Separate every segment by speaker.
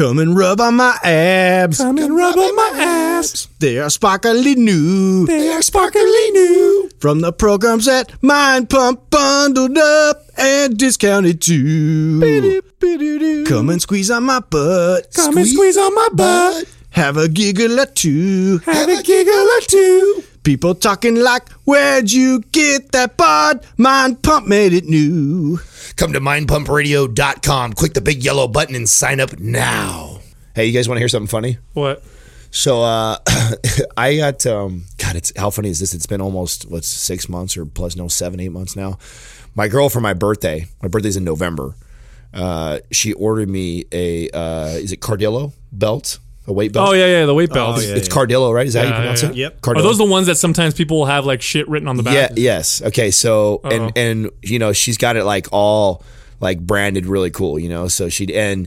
Speaker 1: Come and rub on my abs.
Speaker 2: Come and rub on my abs.
Speaker 1: They are sparkly new.
Speaker 2: They are sparkly new.
Speaker 1: From the programs at Mind Pump, bundled up and discounted too. Come and squeeze on my butt.
Speaker 2: Come and squeeze on my butt.
Speaker 1: Have a giggle or two.
Speaker 2: Have a giggle or two.
Speaker 1: People talking like, where'd you get that bod? Mind Pump made it new.
Speaker 3: Come to mindpumpradio.com. Click the big yellow button and sign up now. Hey, you guys want to hear something funny?
Speaker 2: What?
Speaker 3: So uh, I got um, God. It's how funny is this? It's been almost what's six months or plus no seven eight months now. My girl for my birthday. My birthday's in November. Uh, she ordered me a uh, is it Cardillo belt, a weight belt.
Speaker 2: Oh yeah, yeah, the weight oh, belts.
Speaker 1: yeah,
Speaker 3: it's Cardillo, right? Is that how you
Speaker 2: Yeah,
Speaker 3: pronounce
Speaker 2: yeah.
Speaker 3: it?
Speaker 1: Yep.
Speaker 3: Cardillo.
Speaker 2: Are those the ones that sometimes people will have like shit written on the back? Yeah.
Speaker 3: Yes. Okay. So
Speaker 2: Uh-oh.
Speaker 3: and uh-huh. and you know she's got it like all like branded really cool. You know. So she'd and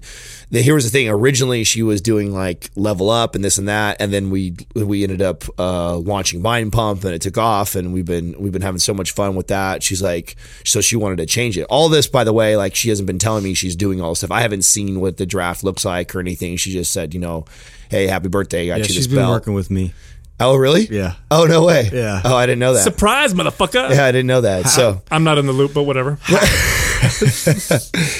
Speaker 3: the, here was the thing. Originally she was doing like level up and this and that, and then we we ended up uh, launching Mind Pump and it took off, and we've been we've been having so much fun with that. She's like, so she wanted to change it. All this, by the way, like she hasn't been telling me she's doing all this stuff. I haven't seen what the draft looks like or anything. She just said, you know. Hey, happy birthday! I got
Speaker 1: Yeah,
Speaker 3: you this
Speaker 1: she's been
Speaker 3: belt.
Speaker 1: working with me.
Speaker 3: Oh, really?
Speaker 1: Yeah.
Speaker 3: Oh, no way.
Speaker 1: Yeah.
Speaker 3: Oh, I didn't know that.
Speaker 2: Surprise, motherfucker!
Speaker 3: yeah, I didn't know that. So
Speaker 2: I'm not in the loop, but whatever.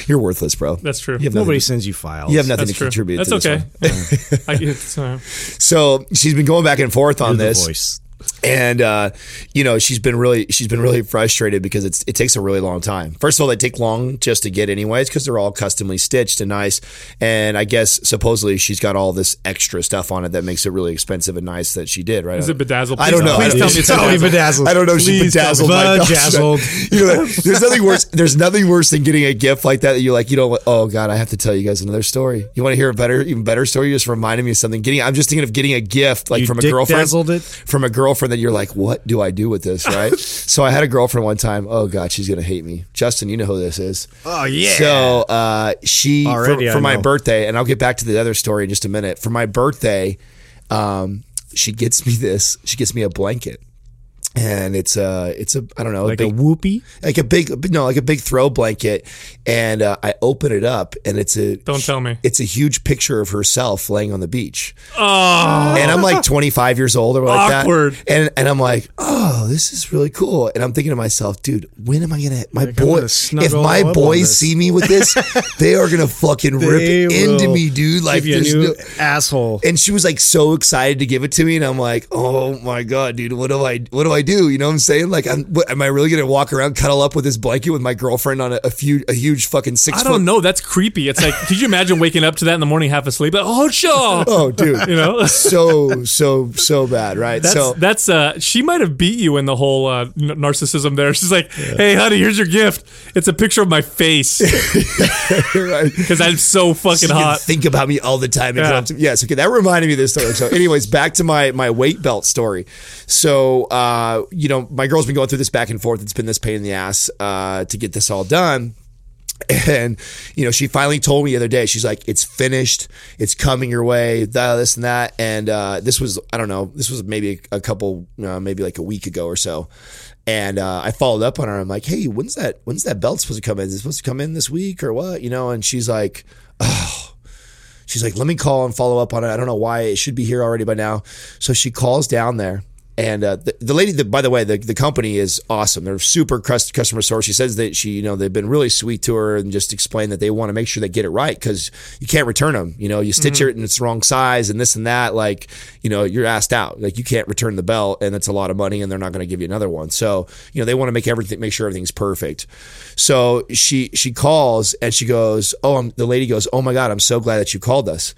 Speaker 3: You're worthless, bro.
Speaker 2: That's true.
Speaker 3: You have nothing,
Speaker 1: Nobody sends you files.
Speaker 3: you have nothing
Speaker 2: That's
Speaker 3: to
Speaker 2: true.
Speaker 3: contribute
Speaker 2: That's
Speaker 3: to this
Speaker 2: okay.
Speaker 3: one.
Speaker 2: Yeah. I, it's, uh,
Speaker 3: So she's been going back and forth on
Speaker 1: You're the
Speaker 3: this,
Speaker 1: voice.
Speaker 3: And uh, you know she's been really she's been really frustrated because it's it takes a really long time. First of all, they take long just to get anyways because they're all customly stitched and nice. And I guess supposedly she's got all this extra stuff on it that makes it really expensive and nice that she did. Right?
Speaker 2: is it bedazzled?
Speaker 3: I don't know.
Speaker 2: Please tell me it's
Speaker 1: Tell
Speaker 2: bedazzled.
Speaker 3: I don't know. She bedazzled.
Speaker 1: Bedazzled.
Speaker 3: You know, there's nothing worse. There's nothing worse than getting a gift like that. That you're like, you know, oh god, I have to tell you guys another story. You want to hear a better, even better story? You just reminded me of something. Getting, I'm just thinking of getting a gift like
Speaker 1: You
Speaker 3: from a girlfriend.
Speaker 1: it?
Speaker 3: From a girlfriend that you're like, what do I do with this? Right. so I had a girlfriend one time. Oh god, she's gonna hate me. Justin, you know who this is.
Speaker 1: Oh yeah.
Speaker 3: So uh, she
Speaker 1: Already
Speaker 3: for, for my birthday, and I'll get back to the other story in just a minute. For my birthday, um, she gets me this. She gets me a blanket, and it's a it's a I don't know
Speaker 1: like
Speaker 3: a
Speaker 1: a whoopee.
Speaker 3: like a big no like a big throw blanket, and uh, I open it up, and it's a
Speaker 2: Don't tell me.
Speaker 3: it's a huge picture of herself laying on the beach.
Speaker 2: Oh,
Speaker 3: And I'm like 25 years old or like
Speaker 2: Awkward.
Speaker 3: that. And and I'm like, oh, this is really cool. And I'm thinking to myself, dude, when am I gonna my
Speaker 1: Like,
Speaker 3: boy
Speaker 1: gonna
Speaker 3: if my
Speaker 1: up
Speaker 3: boys see me with this, they are gonna fucking rip
Speaker 1: They
Speaker 3: into me, dude. Like
Speaker 1: Give
Speaker 3: there's no
Speaker 1: asshole.
Speaker 3: and she was like so excited to give it to me, and I'm like, "Oh my god, dude, what do I, what do I do?" You know what I'm saying? Like, I'm, what, am I really gonna walk around, cuddle up with this blanket with my girlfriend on a, a few, a huge fucking six
Speaker 2: I don't know. That's creepy. It's like, could you imagine waking up to that in the morning, half asleep? Like, oh, sure.
Speaker 3: Oh, dude,
Speaker 2: You know,
Speaker 3: so so so bad, right?
Speaker 2: that's
Speaker 3: so
Speaker 2: that's uh. She might have beat you in the whole uh, n- narcissism. There, she's like, "Hey, honey, here's your gift. It's a picture of my face
Speaker 3: right.
Speaker 2: because I'm so fucking hot."
Speaker 3: think about me all the time.
Speaker 2: Yeah.
Speaker 3: Yeah. Yes. Okay. That reminded me of this story. So, anyways, back to my my weight belt story. So, uh, you know, my girl's been going through this back and forth. It's been this pain in the ass uh, to get this all done. And you know, she finally told me the other day. She's like, "It's finished. It's coming your way. This, and that." And uh, this was, I don't know, this was maybe a couple, uh, maybe like a week ago or so. And uh, I followed up on her. I'm like, "Hey, when's that? When's that belt supposed to come in? Is it supposed to come in this week or what?" You know? And she's like, "Oh." She's like, let me call and follow up on it. I don't know why it should be here already by now. So she calls down there. And uh, the, the lady, that, by the way, the, the company is awesome. They're super customer service. She says that she, you know, they've been really sweet to her and just explained that they want to make sure they get it right because you can't return them. You know, you stitch it and it's the wrong size and this and that. Like, you know, you're asked out. Like, you can't return the belt and it's a lot of money and they're not going to give you another one. So, you know, they want to make everything, make sure everything's perfect. So she she calls and she goes, oh, I'm, the lady goes, oh my god, I'm so glad that you called us.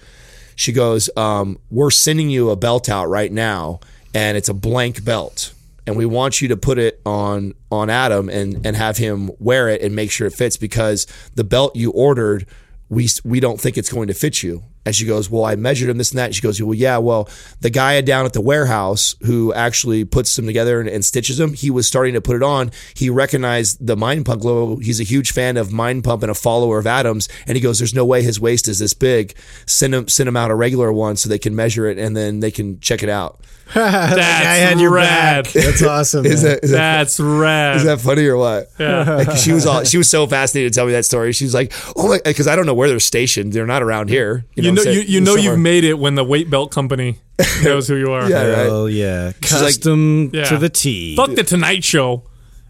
Speaker 3: She goes, um, we're sending you a belt out right now, and it's a blank belt, and we want you to put it on on Adam and and have him wear it and make sure it fits because the belt you ordered, we we don't think it's going to fit you. And she goes, Well, I measured him this and that. And She goes, Well, yeah, well, the guy down at the warehouse who actually puts them together and, and stitches them, he was starting to put it on. He recognized the Mind Pump logo. He's a huge fan of Mind Pump and a follower of Adams. And he goes, There's no way his waist is this big. Send him send him out a regular one so they can measure it and then they can check it out.
Speaker 1: That's
Speaker 2: That's
Speaker 1: I had your
Speaker 2: rad.
Speaker 1: back. That's awesome.
Speaker 3: Is
Speaker 1: man.
Speaker 3: that is that,
Speaker 2: rad.
Speaker 3: is that funny or what?
Speaker 2: yeah.
Speaker 3: Like she was all she was so fascinated to tell me that story. She was like, "Oh my," because I don't know where they're stationed. They're not around here.
Speaker 2: You
Speaker 3: know,
Speaker 2: know,
Speaker 3: say-
Speaker 2: you, you know
Speaker 3: somewhere.
Speaker 2: you've made it when the weight belt company knows who you are.
Speaker 3: Yeah, right.
Speaker 1: Oh yeah,
Speaker 3: like-
Speaker 1: custom
Speaker 2: Yeah.
Speaker 1: to the T.
Speaker 2: Fuck the Tonight Show.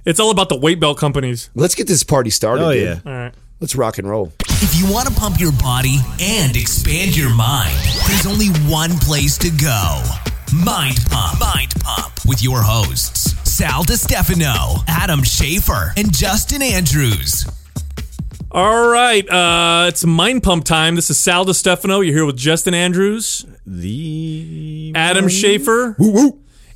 Speaker 2: It's all about the weight belt companies.
Speaker 3: Let's get this party started.
Speaker 1: Oh
Speaker 3: dude.
Speaker 1: yeah.
Speaker 2: All right.
Speaker 3: Let's rock and roll.
Speaker 4: If you want to pump your body and expand your mind, there's only one place to go. Mind Pump. Mind Pump with your hosts, Sal DiStefano, Adam Schafer, and Justin Andrews.
Speaker 2: All right. Uh, it's Mind Pump time. This is Sal DiStefano. You're here with Justin Andrews,
Speaker 1: The
Speaker 2: Adam Schafer,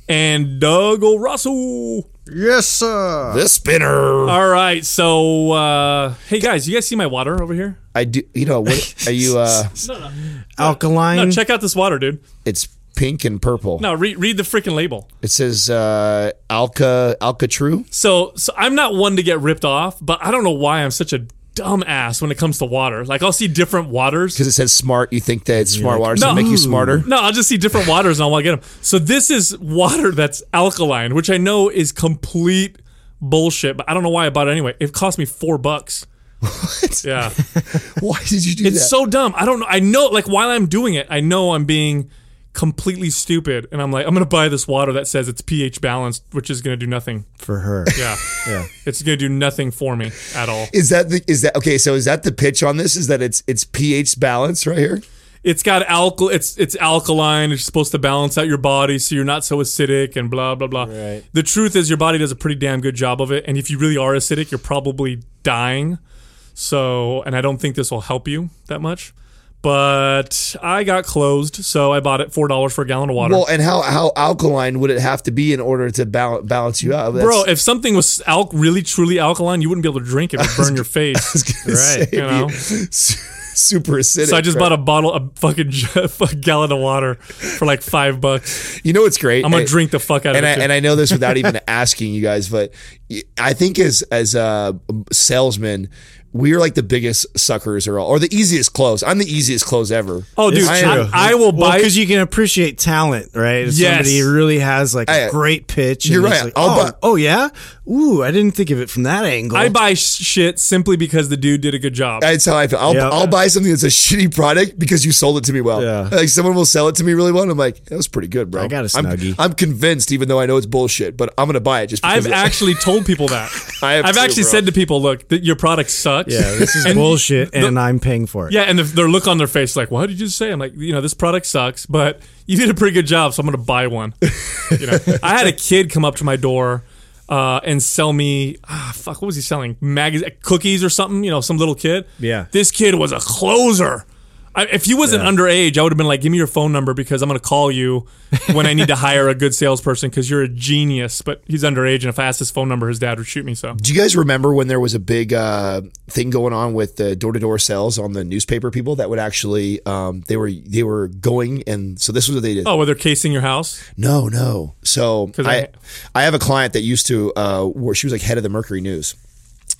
Speaker 2: and Doug O'Russell.
Speaker 1: Yes, sir.
Speaker 3: The spinner.
Speaker 2: All right. So, uh, hey guys, you guys see my water over here?
Speaker 3: I do. You know what? Are you? uh
Speaker 1: Alkaline.
Speaker 2: No, check out this water, dude.
Speaker 3: It's pink and purple.
Speaker 2: No, read read the freaking label.
Speaker 3: It says uh Alka Alka True.
Speaker 2: So, so I'm not one to get ripped off, but I don't know why I'm such a dumb ass when it comes to water. Like I'll see different waters.
Speaker 3: Because it says smart, you think that smart water, so
Speaker 2: No.
Speaker 3: make you smarter.
Speaker 2: No, I'll just see different waters and I'll want to get them. So this is water that's alkaline, which I know is complete bullshit, but I don't know why I bought it anyway. It cost me four bucks.
Speaker 3: What?
Speaker 2: Yeah,
Speaker 3: Why did you do
Speaker 2: it's
Speaker 3: that?
Speaker 2: It's so dumb. I don't know. I know, like while I'm doing it, I know I'm being completely stupid, and I'm like, I'm gonna buy this water that says it's pH balanced, which is gonna do nothing.
Speaker 1: for her.
Speaker 2: Yeah,
Speaker 1: Yeah.
Speaker 2: it's gonna do nothing for me at all.
Speaker 3: is that the is that okay? So is that the pitch on this? Is that it's it's pH balance right here?
Speaker 2: it's got alkal it's it's alkaline it's supposed to balance out your body so you're not so acidic and blah blah blah
Speaker 1: Right.
Speaker 2: the truth is your body does a pretty damn good job of it and if you really are acidic you're probably dying so and i don't think this will help you that much but i got closed so i bought it four dollars for a gallon of water
Speaker 3: Well, and how how alkaline would it have to be in order to balance balance you out? That's-
Speaker 2: bro if something was al- really truly alkaline you wouldn't be able to drink it it would burn your face
Speaker 1: Right.
Speaker 3: say,
Speaker 2: You know?
Speaker 3: super acidic.
Speaker 2: so i just
Speaker 3: right?
Speaker 2: bought a bottle a fucking a gallon of water for like five bucks
Speaker 3: You know what's great?
Speaker 2: i'm gonna drink the fuck out of
Speaker 3: and I,
Speaker 2: it
Speaker 3: and I know this without even asking you guys, but I think as as uh, salesmen, we're like the biggest suckers or or the easiest close. I'm the easiest close ever.
Speaker 2: Oh, dude, I. I will buy.
Speaker 1: because you can appreciate talent, right? If
Speaker 2: Yes.
Speaker 1: somebody really has like a
Speaker 3: I-
Speaker 1: great pitch.
Speaker 3: You're right.
Speaker 1: Like,
Speaker 3: I'll
Speaker 1: oh,
Speaker 3: buy-
Speaker 1: oh yeah. Ooh, I didn't think of it from that angle.
Speaker 2: I buy shit simply because the dude did a good job.
Speaker 3: That's how I feel. I'll,
Speaker 1: Yeah.
Speaker 3: I'll buy something that's a shitty product because you sold it to me well.
Speaker 1: Yeah.
Speaker 3: Like someone will sell it to me really well. And I'm like, that was pretty good, bro.
Speaker 1: I got a
Speaker 3: I'm-
Speaker 1: Snuggie.
Speaker 3: I'm, convinced, even though I know it's bullshit, but I'm gonna buy it just because
Speaker 2: I've actually told people that.
Speaker 3: I have
Speaker 2: I've
Speaker 3: too,
Speaker 2: actually
Speaker 3: bro.
Speaker 2: said to people, "Look, that your product sucks."
Speaker 1: Yeah, this is
Speaker 2: And
Speaker 1: bullshit,
Speaker 2: the-
Speaker 1: and I'm paying for it.
Speaker 2: Yeah, and the, their look on their face, like, "What did you say?" I'm like, "You know, this product sucks, but you did a pretty good job, so I'm going to buy one." you know, I had a kid come up to my door uh, and sell me, ah, fuck, what was he selling? Cookies or something? You know, some little kid.
Speaker 1: Yeah.
Speaker 2: This kid was a closer. I, if he wasn't underage, I would have been like, "Give me your phone number because I'm going to call you when I need to hire a good salesperson because you're a genius." But he's underage, and if I asked his phone number, his dad would shoot me. So
Speaker 3: Do you guys remember when there was a big uh, thing going on with the door to door sales on the newspaper people that would actually um, they were they were going and so this was what they did.
Speaker 2: Oh, well, they're casing your house.
Speaker 3: No, no. So I,
Speaker 2: I-
Speaker 3: I have a client that used to uh, where she was like head of the Mercury News.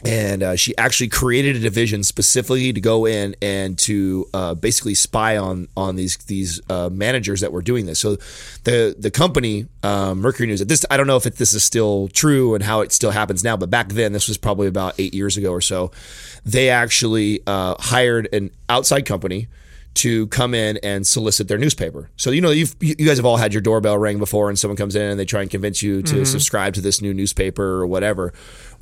Speaker 3: And uh, she actually created a division specifically to go in and to uh, basically spy on on these these uh, managers that were doing this. So the the company um, Mercury News. At this, I don't know if it, this is still true and how it still happens now, but back then, this was probably about eight years ago or so. They actually uh, hired an outside company to come in and solicit their newspaper. So you know you've, you guys have all had your doorbell ring before, and someone comes in and they try and convince you to subscribe to this new newspaper or whatever.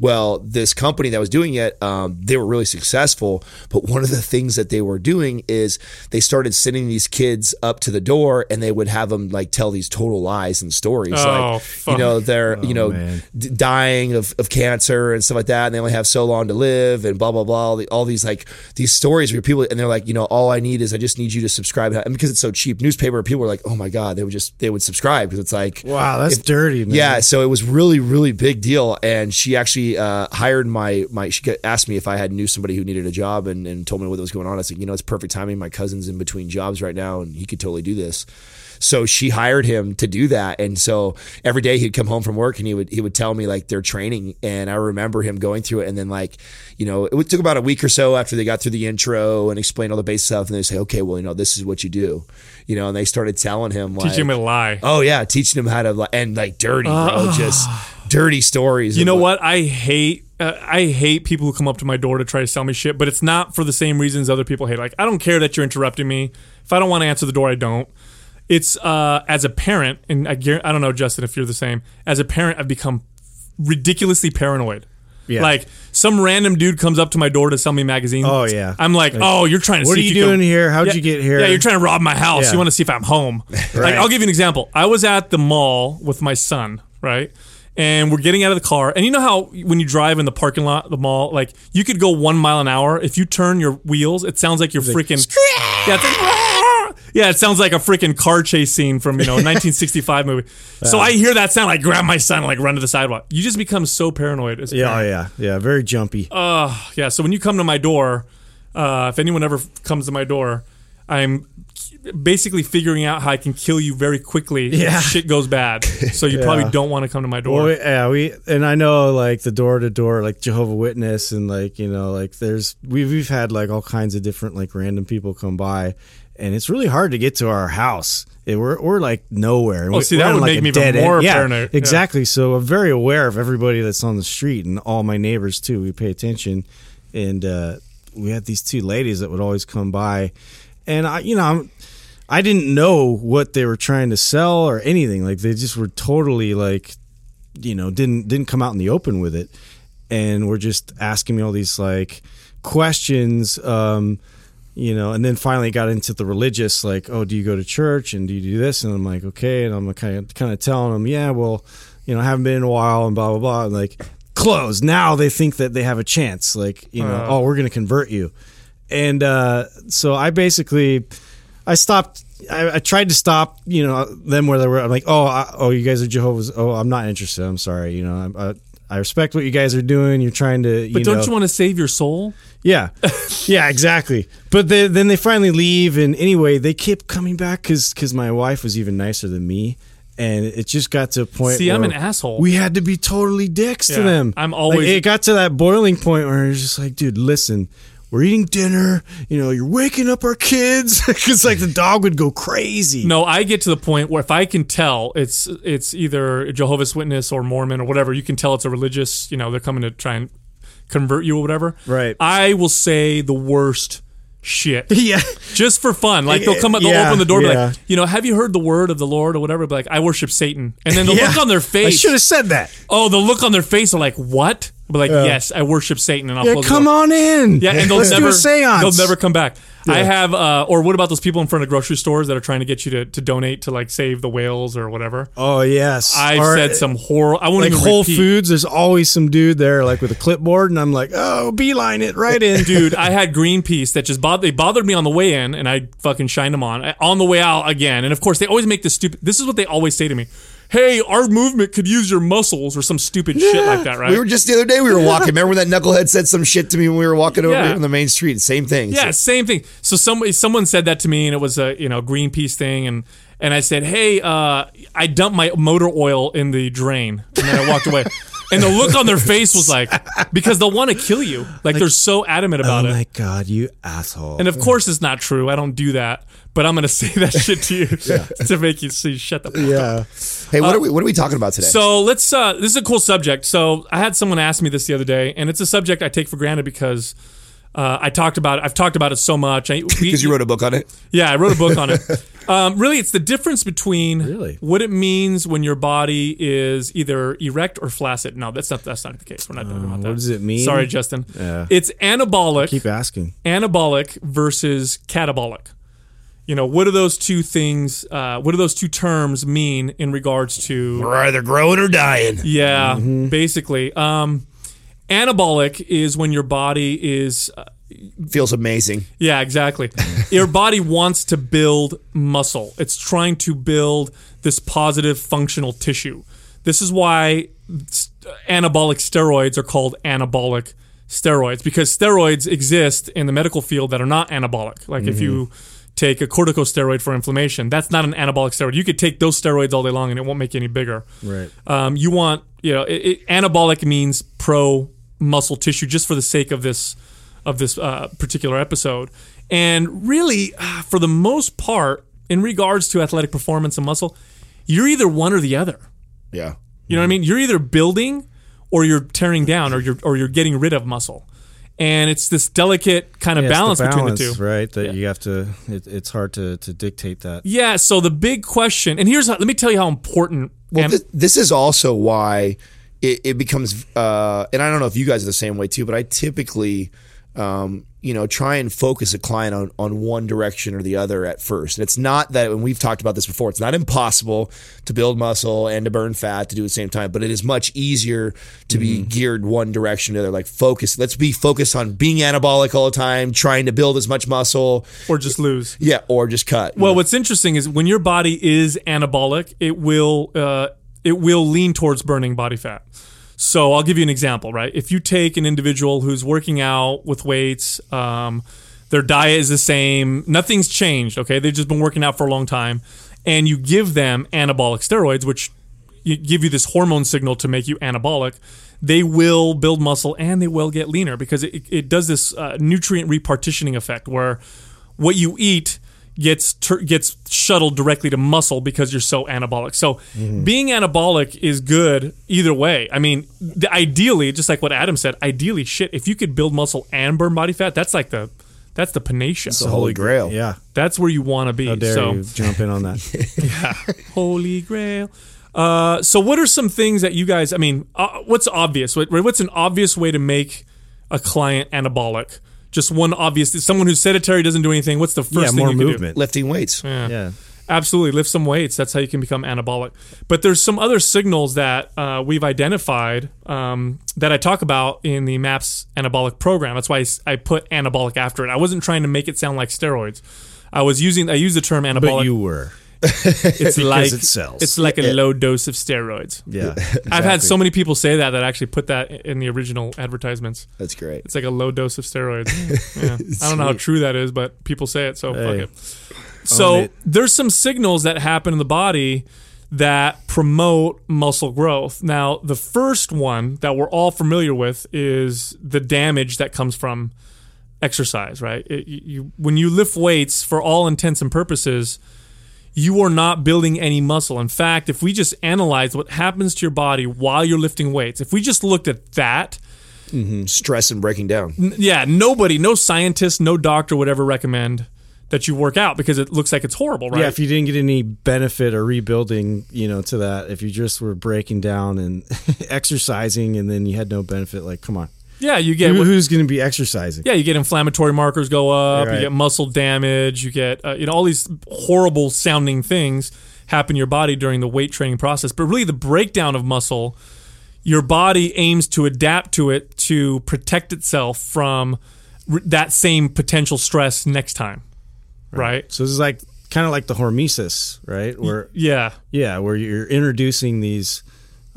Speaker 3: Well, this company that was doing it, um, they were really successful. But one of the things that they were doing is they started sending these kids up to the door, and they would have them like tell these total lies and stories,
Speaker 2: Oh,
Speaker 3: like
Speaker 2: fuck.
Speaker 3: you know they're you know d- dying of, of cancer and stuff like that, and they only have so long to live, and blah blah blah. All, the, all these like these stories where people and they're like, you know, all I need is I just need you to subscribe, and because it's so cheap, newspaper people were like, oh my god, they would just they would subscribe because it's like
Speaker 1: Wow, that's
Speaker 3: if-
Speaker 1: dirty, man.
Speaker 3: yeah, so it was really, really big deal. And she actually uh, hired my my. She got- asked me if I had knew somebody who needed a job, and, and told me what was going on. I said, you know, it's perfect timing. My cousin's in between jobs right now, and he could totally do this. So she hired him to do that, and so every day he'd come home from work and he would he would tell me like their training, and I remember him going through it, and then like you know it took about a week or so after they got through the intro and explained all the base stuff, and they say, okay, well you know this is what you do, you know, and they started telling him like,
Speaker 2: Teaching him to lie.
Speaker 3: Oh yeah, teaching them how to like and like dirty, bro, just dirty stories.
Speaker 2: You know
Speaker 3: like-
Speaker 2: what? I hate uh, I hate people who come up to my door to try to sell me shit, but it's not for the same reasons other people hate. Like, I don't care that you're interrupting me. If I don't want to answer the door, I don't. It's uh, as a parent, and I, I don't know, Justin, if you're the same. As a parent, I've become ridiculously paranoid.
Speaker 1: Yeah.
Speaker 2: Like some random dude comes up to my door to sell me magazines.
Speaker 1: Oh, yeah.
Speaker 2: I'm like, oh, you're trying to.
Speaker 1: What
Speaker 2: see
Speaker 1: are you
Speaker 2: can-
Speaker 1: doing here? How'd
Speaker 2: Yeah,
Speaker 1: you get here?
Speaker 2: Yeah, you're trying to rob my house.
Speaker 1: Yeah.
Speaker 2: You want to see if I'm home. Like, I'll give you an example. I was at the mall with my son, right? And we're getting out of the car, and you know how when you drive in the parking lot, the mall, like you could go one mile an hour. If you turn your wheels, it sounds like you're freaking. it's like, yeah, it sounds like a freaking car chase scene from you know a 1965 movie. So I hear that sound, I grab my son, and, like run to the sidewalk. You just become so paranoid. As a
Speaker 1: Yeah, oh,
Speaker 2: parent.
Speaker 1: yeah, yeah. Very jumpy.
Speaker 2: Uh, yeah. So when you come to my door, uh, if anyone ever comes to my door, I'm basically figuring out how I can kill you very quickly. if
Speaker 1: Yeah.
Speaker 2: shit goes bad. So you probably don't want to come to my door.
Speaker 1: Well, we- yeah, we and I know like the door to door, like Jehovah Witness, and like you know, like there's we've we've had like all kinds of different like random people come by, and it's really hard to get to our house. It, we're we're like nowhere.
Speaker 2: Oh,
Speaker 1: we-
Speaker 2: see, that would
Speaker 1: like,
Speaker 2: make me even
Speaker 1: dead end.
Speaker 2: more
Speaker 1: yeah,
Speaker 2: paranoid. Yeah.
Speaker 1: Exactly. So I'm very aware of everybody that's on the street and all my neighbors too. We pay attention, and uh, we had these two ladies that would always come by, and I, you know, I'm. I didn't know what they were trying to sell or anything. Like they just were totally like, you know, didn't didn't come out in the open with it, and were just asking me all these like questions. Um, you know, and then finally got into the religious, like, oh, do you go to church and do you do this? And I'm like, okay, and I'm kind of kind of telling them, yeah, well, you know, I haven't been in a while, and blah blah blah. And like, close. Now they think that they have a chance. Like, you know, oh, we're gonna convert you, and uh, so I basically. I stopped. I, I tried to stop, you know, them where they were. I'm like, oh, I, oh, you guys are Jehovah's. Oh, I'm not interested. I'm sorry. You know, I'm, I, I respect what you guys are doing. You're trying to, you
Speaker 2: but don't
Speaker 1: know,
Speaker 2: you want to save your soul?
Speaker 1: yeah, yeah, exactly. But they, then they finally leave, and anyway, they kept coming back because because my wife was even nicer than me, and it just got to a point.
Speaker 2: See, I'm an asshole.
Speaker 1: We had to be totally dicks to them.
Speaker 2: I'm
Speaker 1: Like,
Speaker 2: always-
Speaker 1: it got to that boiling point where it's just like, dude, listen. We're eating dinner. You know, you're waking up our kids because like the dog would go crazy.
Speaker 2: No, I get to the point where if I can tell it's it's either Jehovah's Witness or Mormon or whatever, you can tell it's a religious. You know, they're coming to try and convert you or whatever.
Speaker 1: Right.
Speaker 2: I will say the worst shit.
Speaker 1: Yeah.
Speaker 2: just for fun. Like they'll come, up, they'll
Speaker 1: Yeah,
Speaker 2: open the door, be like, you know, have you heard the word of the Lord or whatever? Be like, I worship Satan, and then the
Speaker 1: Yeah.
Speaker 2: look on their face.
Speaker 1: I should have said that.
Speaker 2: oh, the look on their face are like, what? Be like, yes, I worship Satan, and I'll
Speaker 1: Yeah, come on in.
Speaker 2: Yeah, and they'll
Speaker 1: Let's
Speaker 2: never
Speaker 1: do a seance.
Speaker 2: they'll never come back. I have, uh, or what about those people in front of grocery stores that are trying to get you to, to donate to like save the whales or whatever?
Speaker 1: Oh yes,
Speaker 2: I've
Speaker 1: Or,
Speaker 2: said some horror. I won't
Speaker 1: like
Speaker 2: even
Speaker 1: Whole
Speaker 2: repeat.
Speaker 1: Foods. There's always some dude there like with a clipboard, and I'm like, oh, beeline it right in,
Speaker 2: Dude, I had Greenpeace that just bothered. They bothered me on the way in, and I fucking shined them on. On the way out again, and of course they always make this stupid. This is what they always say to me: "Hey, our movement could use your muscles," or some stupid shit like that, right?
Speaker 3: We were just the other day we were walking. Remember when that knucklehead said some shit to me when we were walking over
Speaker 2: Yeah.
Speaker 3: here on the main street? Same thing.
Speaker 2: Yeah,
Speaker 3: So-
Speaker 2: same thing. So somebody, someone said that to me, and it was a you know Greenpeace thing, and and I said, hey, uh, I dumped my motor oil in the drain, and then I walked away. And the look on their face was like, because they'll want to kill you. Like, they're so adamant
Speaker 1: Oh
Speaker 2: about it.
Speaker 1: Oh my god, you asshole!
Speaker 2: And of course, it's not true. I don't do that. But I'm going to say that shit to you to make you see, shut the fuck up.
Speaker 1: yeah,
Speaker 3: Hey, what are we what are we talking about today?
Speaker 2: So let's. Uh, this is a cool subject. So I had someone ask me this the other day, and it's a subject I take for granted because uh, I talked about. it. I've talked about it so much.
Speaker 3: Because you wrote a book on it.
Speaker 2: Yeah, I wrote a book on it. Um, really, it's the difference between
Speaker 1: Really?
Speaker 2: what it means when your body is either erect or flaccid. No, that's not. That's not the case. We're not talking about that.
Speaker 1: what does it mean?
Speaker 2: Sorry, Justin.
Speaker 1: Yeah.
Speaker 2: It's anabolic.
Speaker 1: keep asking.
Speaker 2: anabolic versus catabolic. You know, what do those two things? Uh, what do those two terms mean in regards to?
Speaker 3: We're either growing or dying.
Speaker 2: Yeah,
Speaker 1: Mm-hmm.
Speaker 2: basically. Um, anabolic is when your body is uh,
Speaker 3: Feels amazing.
Speaker 2: Yeah, exactly. Your body wants to build muscle. It's trying to build this positive functional tissue. This is why anabolic steroids are called anabolic steroids because steroids exist in the medical field that are not anabolic. Like if you take a corticosteroid for inflammation, that's not an anabolic steroid. You could take those steroids all day long and it won't make you any bigger.
Speaker 1: Right.
Speaker 2: Um, you want, you know, it, it, anabolic means pro muscle tissue just for the sake of this of this uh, particular episode. And really, uh, for the most part, in regards to athletic performance and muscle, you're either one or the other.
Speaker 3: Yeah.
Speaker 2: You know what I mean? You're either building or you're tearing down or you're or you're getting rid of muscle. And it's this delicate kind of
Speaker 1: Yeah, it's
Speaker 2: balance, between the two.
Speaker 1: right? That
Speaker 2: Yeah.
Speaker 1: you have to. It, it's hard to to dictate that.
Speaker 2: Yeah, so the big question, and here's how, let me tell you how important
Speaker 3: Well,
Speaker 2: and-
Speaker 3: this, this is also why it, it becomes, uh, and I don't know if you guys are the same way too, but I typically, um, you know, try and focus a client on, on one direction or the other at first. And it's not that, and we've talked about this before, it's not impossible to build muscle and to burn fat to do at the same time, but it is much easier to be geared one direction or the other. Like focus, let's be focused on being anabolic all the time, trying to build as much muscle.
Speaker 2: or just lose.
Speaker 3: Yeah, or just cut.
Speaker 2: Well, what's interesting is when your body is anabolic, it will uh, it will lean towards burning body fat. So I'll give you an example, right? If you take an individual who's working out with weights, um, their diet is the same, nothing's changed. Okay, they've just been working out for a long time, and you give them anabolic steroids, which give you this hormone signal to make you anabolic. They will build muscle and they will get leaner because it, it does this uh, nutrient repartitioning effect where what you eat gets tur gets shuttled directly to muscle because you're so anabolic. So being anabolic is good either way. I mean, the, ideally, just like what Adam said, ideally, shit, if you could build muscle and burn body fat, that's like the that's the panacea.
Speaker 3: the holy grail.
Speaker 1: Yeah.
Speaker 2: That's where you want to be.
Speaker 1: How dare
Speaker 2: so
Speaker 1: you jump in on that?
Speaker 2: yeah, holy grail. Uh, so what are some things that you guys? I mean, uh, what's obvious? What, what's an obvious way to make a client anabolic? Just one obvious. Someone who's sedentary doesn't do anything. What's the first
Speaker 1: yeah,
Speaker 2: thing
Speaker 1: more
Speaker 2: you can do?
Speaker 1: movement.
Speaker 3: Lifting weights.
Speaker 1: Yeah.
Speaker 2: Absolutely, lift some weights. That's how you can become anabolic. But there's some other signals that uh, we've identified um, that I talk about in the MAPS anabolic program. That's why I put anabolic after it. I wasn't trying to make it sound like steroids. I was using I used the term anabolic.
Speaker 1: But you were.
Speaker 2: it's like
Speaker 1: it sells.
Speaker 2: It's like a low dose of steroids.
Speaker 1: Yeah.
Speaker 2: I've had so many people say that that actually put that in the original advertisements.
Speaker 3: That's great.
Speaker 2: It's like a low dose of steroids. Yeah. I don't know how true that is, but people say it, so
Speaker 1: Hey.
Speaker 2: fuck it. So
Speaker 1: it.
Speaker 2: there's some signals that happen in the body that promote muscle growth. Now, the first one that we're all familiar with is the damage that comes from exercise, right? It, you, you, when you lift weights, for all intents and purposes, you are not building any muscle. In fact, if we just analyze what happens to your body while you're lifting weights, if we just looked at that, mm-hmm.
Speaker 3: Stress and breaking down.
Speaker 2: yeah, nobody, no scientist, no doctor would ever recommend that you work out because it looks like it's horrible, right?
Speaker 1: Yeah, if you didn't get any benefit or rebuilding, you know, to that, if you just were breaking down and exercising and then you had no benefit, like, come on.
Speaker 2: Yeah, you get
Speaker 1: Who- who's going to be exercising?
Speaker 2: yeah, you get inflammatory markers go up,
Speaker 1: Right.
Speaker 2: you get muscle damage, you get uh, you know all these horrible sounding things happen in your body during the weight training process. But really, the breakdown of muscle, your body aims to adapt to it to protect itself from r- that same potential stress next time, right?
Speaker 1: So this is like kind of like the hormesis, right? Where
Speaker 2: Yeah,
Speaker 1: yeah, where you're introducing these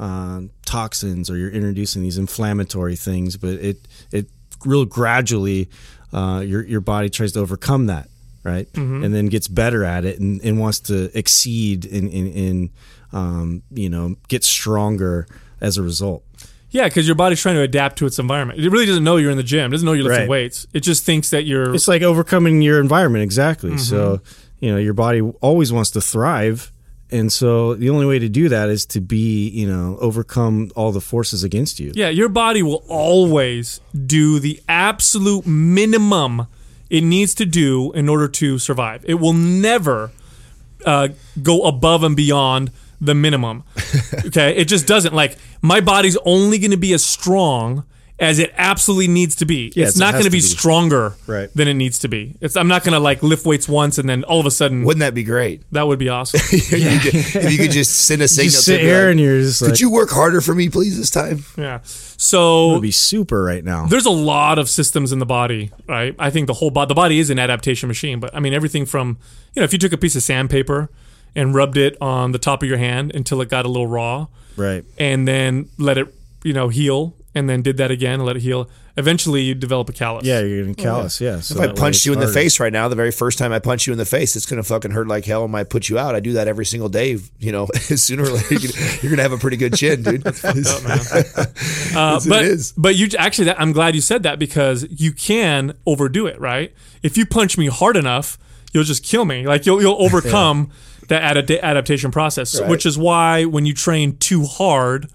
Speaker 1: um, toxins or you're introducing these inflammatory things, but it it real gradually uh, your your body tries to overcome that, right? And then gets better at it and, and wants to exceed in in, in um, you know get stronger as a result.
Speaker 2: Yeah, because your body's trying to adapt to its environment. It really doesn't know you're in the gym. It doesn't know you're lifting
Speaker 1: Right.
Speaker 2: weights. It just thinks that you're.
Speaker 1: It's like overcoming your environment exactly.
Speaker 2: Mm-hmm.
Speaker 1: So you know your body always wants to thrive, and so the only way to do that is to be you know overcome all the forces against you.
Speaker 2: yeah, your body will always do the absolute minimum it needs to do in order to survive. It will never uh, go above and beyond the minimum. Okay, it just doesn't. Like my body's only going to be as strong as it absolutely needs to be.
Speaker 1: Yes,
Speaker 2: it's
Speaker 1: it
Speaker 2: not
Speaker 1: has
Speaker 2: going to
Speaker 1: to
Speaker 2: be
Speaker 1: be.
Speaker 2: stronger
Speaker 1: Right.
Speaker 2: than it needs to be. It's, I'm not going to like lift weights once and then all of a sudden
Speaker 3: Wouldn't that be great?
Speaker 2: that would be awesome.
Speaker 3: You could- if you could just send a signal
Speaker 1: just
Speaker 3: to
Speaker 1: sit
Speaker 3: be
Speaker 1: here
Speaker 3: like,
Speaker 1: and you're just
Speaker 3: could
Speaker 1: like,
Speaker 3: you work harder for me, please, this time?
Speaker 2: Yeah. So it
Speaker 1: would be super right now.
Speaker 2: there's a lot of systems in the body, right? I think the whole body, the body is an adaptation machine, but I mean everything from, you know, if you took a piece of sandpaper and rubbed it on the top of your hand until it got a little raw
Speaker 1: Right.
Speaker 2: and then let it, you know, heal and then did that again and let it heal, eventually you develop a callus.
Speaker 1: Yeah, you're getting callous. Yeah. So
Speaker 3: If I
Speaker 1: that
Speaker 3: punched you in the face right now, the very first time I punch you in the face, it's going to fucking hurt like hell and might put you out. I do that every single day. You know, sooner or later, you're going to have a pretty good chin, dude.
Speaker 2: Uh, but
Speaker 3: is.
Speaker 2: but you actually, that, I'm glad you said that because you can overdo it, right? If you punch me hard enough, you'll just kill me. Like you'll you'll overcome that adapta- adaptation process,
Speaker 3: Right.
Speaker 2: which is why when you train too hard,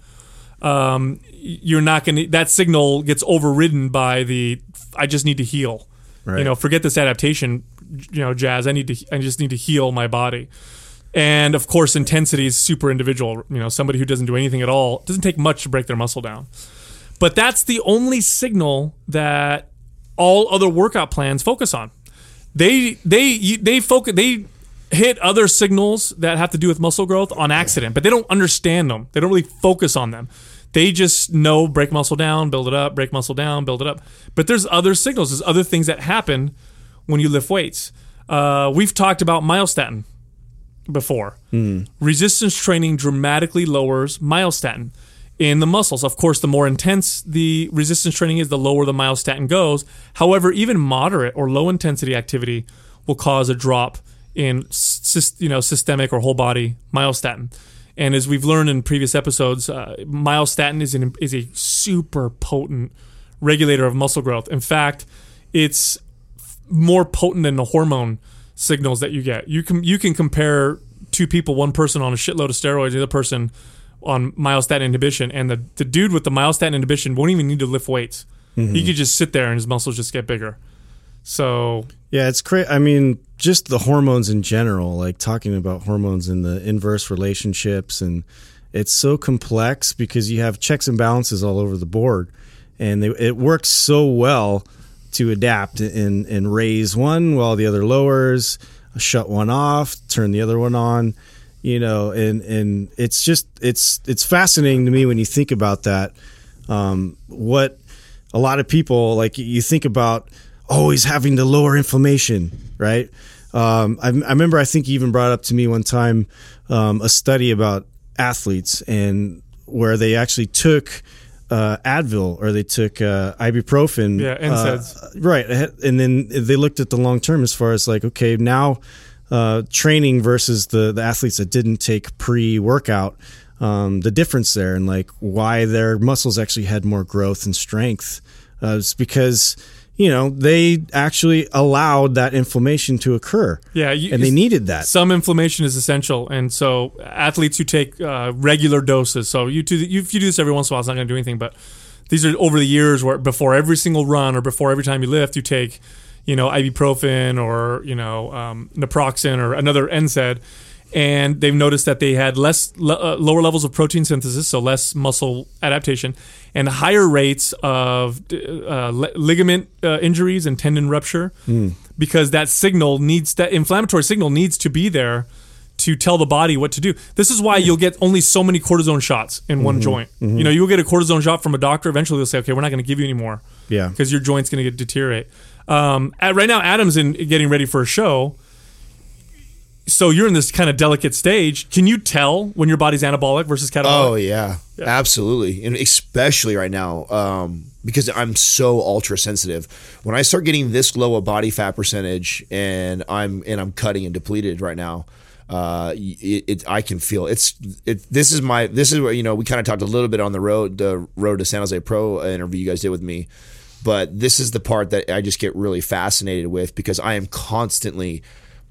Speaker 2: um, you're not going to that signal gets overridden by the I just need to heal.
Speaker 1: Right.
Speaker 2: You know, forget this adaptation, you know, jazz. I need to I just need to heal my body. And of course, intensity is super individual. You know, somebody who doesn't do anything at all doesn't take much to break their muscle down. But that's the only signal that all other workout plans focus on. They they they focus they hit other signals that have to do with muscle growth on accident, but they don't understand them. They don't really focus on them. They just know break muscle down, build it up, break muscle down, build it up. But there's other signals. There's other things that happen when you lift weights. Uh, we've talked about myostatin before. Resistance training dramatically lowers myostatin in the muscles. Of course, the more intense the resistance training is, the lower the myostatin goes. However, even moderate or low intensity activity will cause a drop in you know systemic or whole body myostatin. And as we've learned in previous episodes, uh, myostatin is an, is a super potent regulator of muscle growth. In fact, it's more potent than the hormone signals that you get. You can you can compare two people, one person on a shitload of steroids, the other person on myostatin inhibition, and the, the dude with the myostatin inhibition won't even need to lift weights. He could just sit there and his muscles just get bigger. So
Speaker 1: Yeah, it's crazy. I mean, just the hormones in general, like talking about hormones and the inverse relationships, and it's so complex because you have checks and balances all over the board, and they, it works so well to adapt and and raise one while the other lowers, shut one off, turn the other one on, you know, and and it's just it's it's fascinating to me when you think about that. Um, what a lot of people like you think about always having to lower inflammation, right? Um, I, I remember I think you even brought up to me one time um, a study about athletes and where they actually took uh, Advil or they took uh, ibuprofen,
Speaker 2: Yeah,
Speaker 1: uh,
Speaker 2: NSAIDs.
Speaker 1: right? And then they looked at the long term as far as like, okay, now uh, training versus the the athletes that didn't take pre workout, um, the difference there and like why their muscles actually had more growth and strength. Uh, it's because you know they actually allowed that inflammation to occur.
Speaker 2: Yeah, you-
Speaker 1: and they needed that.
Speaker 2: some inflammation is essential, and so athletes who take uh, regular doses. So you do you, if you do this every once in a while, it's not going to do anything. But these are over the years where before every single run or before every time you lift, you take you know ibuprofen or you know um, naproxen or another NSAID. And they've noticed that they had less uh, lower levels of protein synthesis, so less muscle adaptation, and higher rates of uh, li- ligament uh, injuries and tendon rupture, because that signal needs that inflammatory signal needs to be there to tell the body what to do. This is why you'll get only so many cortisone shots in one joint. You know, you'll get a cortisone shot from a doctor. Eventually, they'll say, "Okay, we're not going to give you any more."
Speaker 1: Yeah.
Speaker 2: because your joint's going to get deteriorate. Um, at, right now, Adam's in getting ready for a show. So you're in this kind of delicate stage. Can you tell when your body's anabolic versus catabolic?
Speaker 3: Oh yeah, absolutely, and especially right now um, because I'm so ultra sensitive. When I start getting this low a body fat percentage, and I'm and I'm cutting and depleted right now, uh, it, it I can feel it's it. This is my this is where you know we kind of talked a little bit on the road the road to San Jose Pro interview you guys did with me, but this is the part that I just get really fascinated with because I am constantly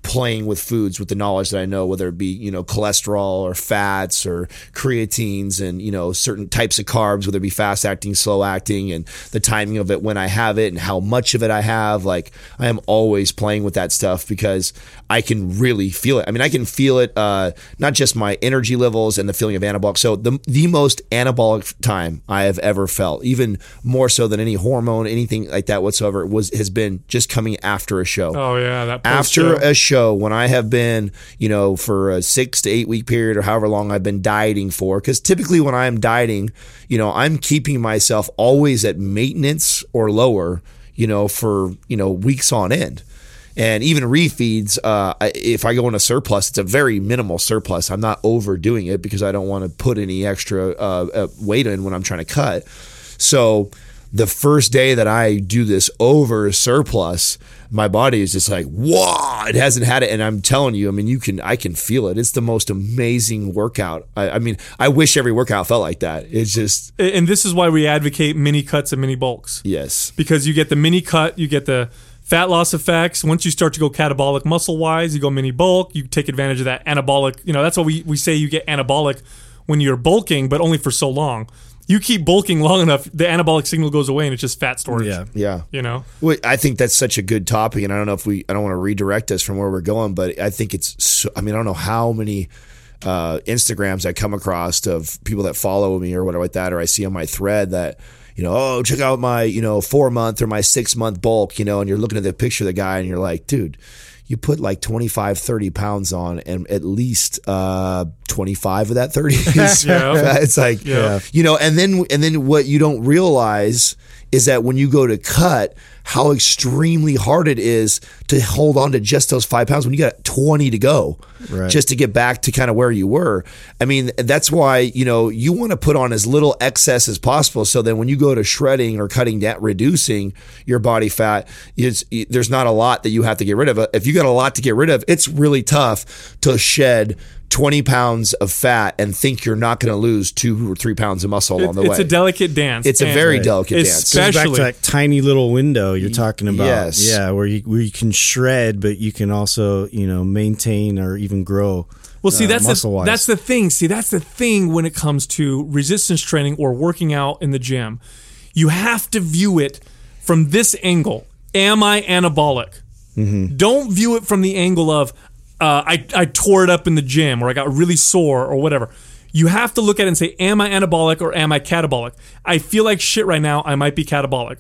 Speaker 3: playing with foods with the knowledge that I know, whether it be, you know, cholesterol or fats or creatines and, you know, certain types of carbs, whether it be fast acting, slow acting, and the timing of it when I have it and how much of it I have. Like, I am always playing with that stuff because I can really feel it. I mean, I can feel it, uh, not just my energy levels and the feeling of anabolic. So, the, the most anabolic time I have ever felt, even more so than any hormone, anything like that whatsoever, was has been just coming after a show
Speaker 2: Oh yeah, that
Speaker 3: after
Speaker 2: post-show.
Speaker 3: a show when I have been, you know, for a six to eight week period or however long I've been dieting for. Because typically when I'm dieting, you know, I'm keeping myself always at maintenance or lower, you know, for, you know, weeks on end. And even refeeds, uh, if I go in a surplus, it's a very minimal surplus. I'm not overdoing it because I don't want to put any extra uh, uh, weight in when I'm trying to cut. So the first day that I do this over surplus, my body is just like, whoa, it hasn't had it. And I'm telling you, I mean, you can, I can feel it. It's the most amazing workout. I, I mean, I wish every workout felt like that. It's just,
Speaker 2: and this is why we advocate mini cuts and mini bulks.
Speaker 3: yes.
Speaker 2: because you get the mini cut, you get the fat loss effects. Once you start to go catabolic muscle wise, you go mini bulk, you take advantage of that anabolic. You know, that's why we, we say you get anabolic when you're bulking, but only for so long. You keep bulking long enough, the anabolic signal goes away, and it's just fat storage.
Speaker 1: Yeah.
Speaker 3: Yeah.
Speaker 2: You know.
Speaker 3: Well, I think that's such a good topic, and I don't know if we, I don't want to redirect us from where we're going, but I think it's, so, I mean, I don't know how many uh, Instagrams I come across of people that follow me or whatever like that, or I see on my thread that, you know, oh, check out my, you know, four month or my six month bulk, you know, and you're looking at the picture of the guy and you're like, dude, you put like 25, 30 pounds on and at least uh, 25 of that 30 is
Speaker 2: Yeah.
Speaker 3: it's like,
Speaker 2: Yeah.
Speaker 3: you know, and then, and then what you don't realize is that when you go to cut, how extremely hard it is to hold on to just those five pounds when you got 20 to go
Speaker 1: Right.
Speaker 3: just to get back to kind of where you were. I mean, that's why, you know, you want to put on as little excess as possible. So then when you go to shredding or cutting down, reducing your body fat, it's, there's not a lot that you have to get rid of. Uh, if you got a lot to get rid of, it's really tough to shed 20 pounds of fat and think you're not going to lose two or three pounds of muscle along the
Speaker 2: it's
Speaker 3: way.
Speaker 2: It's a delicate dance.
Speaker 3: it's a
Speaker 2: and
Speaker 3: very delicate dance.
Speaker 2: Especially-
Speaker 1: back to that tiny little window you're talking about.
Speaker 3: Yes.
Speaker 1: Yeah, where you where you can shred, but you can also you know maintain or even grow.
Speaker 2: Well, see,
Speaker 1: uh,
Speaker 2: that's the, that's the thing. See, that's the thing when it comes to resistance training or working out in the gym. You have to view it from this angle. Am I anabolic?
Speaker 1: Mm-hmm.
Speaker 2: Don't view it from the angle of uh, I I tore it up in the gym or I got really sore or whatever. You have to look at it and say, am I anabolic or am I catabolic? I feel like shit right now. I might be catabolic.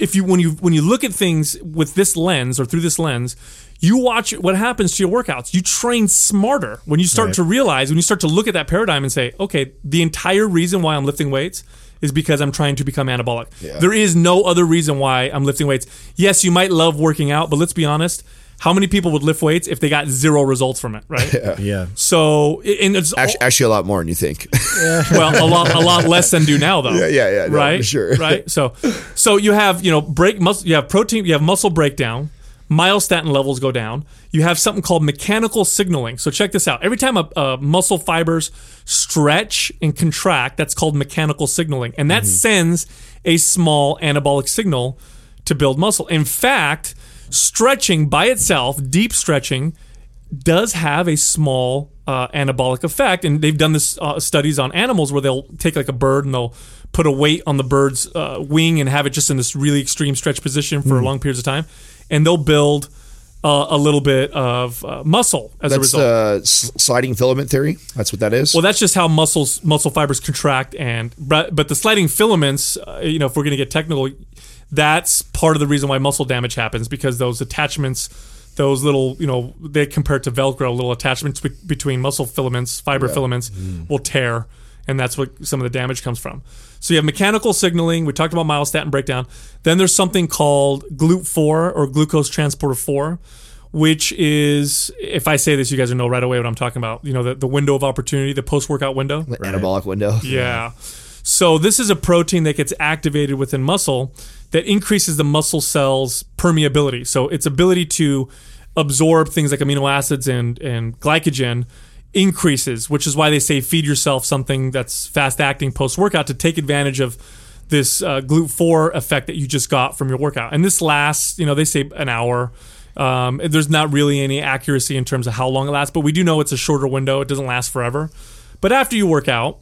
Speaker 2: If you when you when you look at things with this lens or through this lens, you watch what happens to your workouts. You train smarter when you start
Speaker 1: Right.
Speaker 2: to realize when you start to look at that paradigm and say, okay, the entire reason why I'm lifting weights is because I'm trying to become anabolic. There is no other reason why I'm lifting weights. Yes, you might love working out, but let's be honest. How many people would lift weights if they got zero results from it, right?
Speaker 1: Yeah. yeah.
Speaker 2: So, and it's
Speaker 3: Actually, actually, a lot more than you think.
Speaker 2: well, a lot, a lot less than do now, though.
Speaker 3: Yeah, yeah, yeah, no,
Speaker 2: right,
Speaker 3: for sure.
Speaker 2: right. So, so you have you know break muscle, you have protein, you have muscle breakdown, myostatin levels go down. You have something called mechanical signaling. So check this out. Every time a, a muscle fibers stretch and contract, that's called mechanical signaling, and that mm-hmm. sends a small anabolic signal to build muscle. In fact, stretching by itself, deep stretching, does have a small uh, anabolic effect, and they've done this uh, studies on animals where they'll take like a bird and they'll put a weight on the bird's uh, wing and have it just in this really extreme stretch position for long periods of time, and they'll build uh, a little bit of uh, muscle as a
Speaker 3: That's
Speaker 2: result.
Speaker 3: the s- sliding filament theory. That's what that is.
Speaker 2: Well, that's just how muscles muscle fibers contract, and but, but the sliding filaments, uh, you know, if we're going to get technical, that's part of the reason why muscle damage happens because those attachments, those little, you know, they compare to Velcro, little attachments be- between muscle filaments, fiber filaments, mm. will tear, and that's what some of the damage comes from. So you have mechanical signaling. We talked about myostatin breakdown. Then there's something called GLUT4 or glucose transporter 4 which is if I say this, you guys will know right away what I'm talking about. You know, the, the window of opportunity, the post workout window.
Speaker 3: The anabolic window.
Speaker 2: Yeah. So this is a protein that gets activated within muscle that increases the muscle cell's permeability. So its ability to absorb things like amino acids and and glycogen increases, which is why they say feed yourself something that's fast acting post workout to take advantage of this uh, GLUT4 effect that you just got from your workout. And this lasts, you know, they say an hour. Um, there's not really any accuracy in terms of how long it lasts, but we do know it's a shorter window. It doesn't last forever. But after you work out,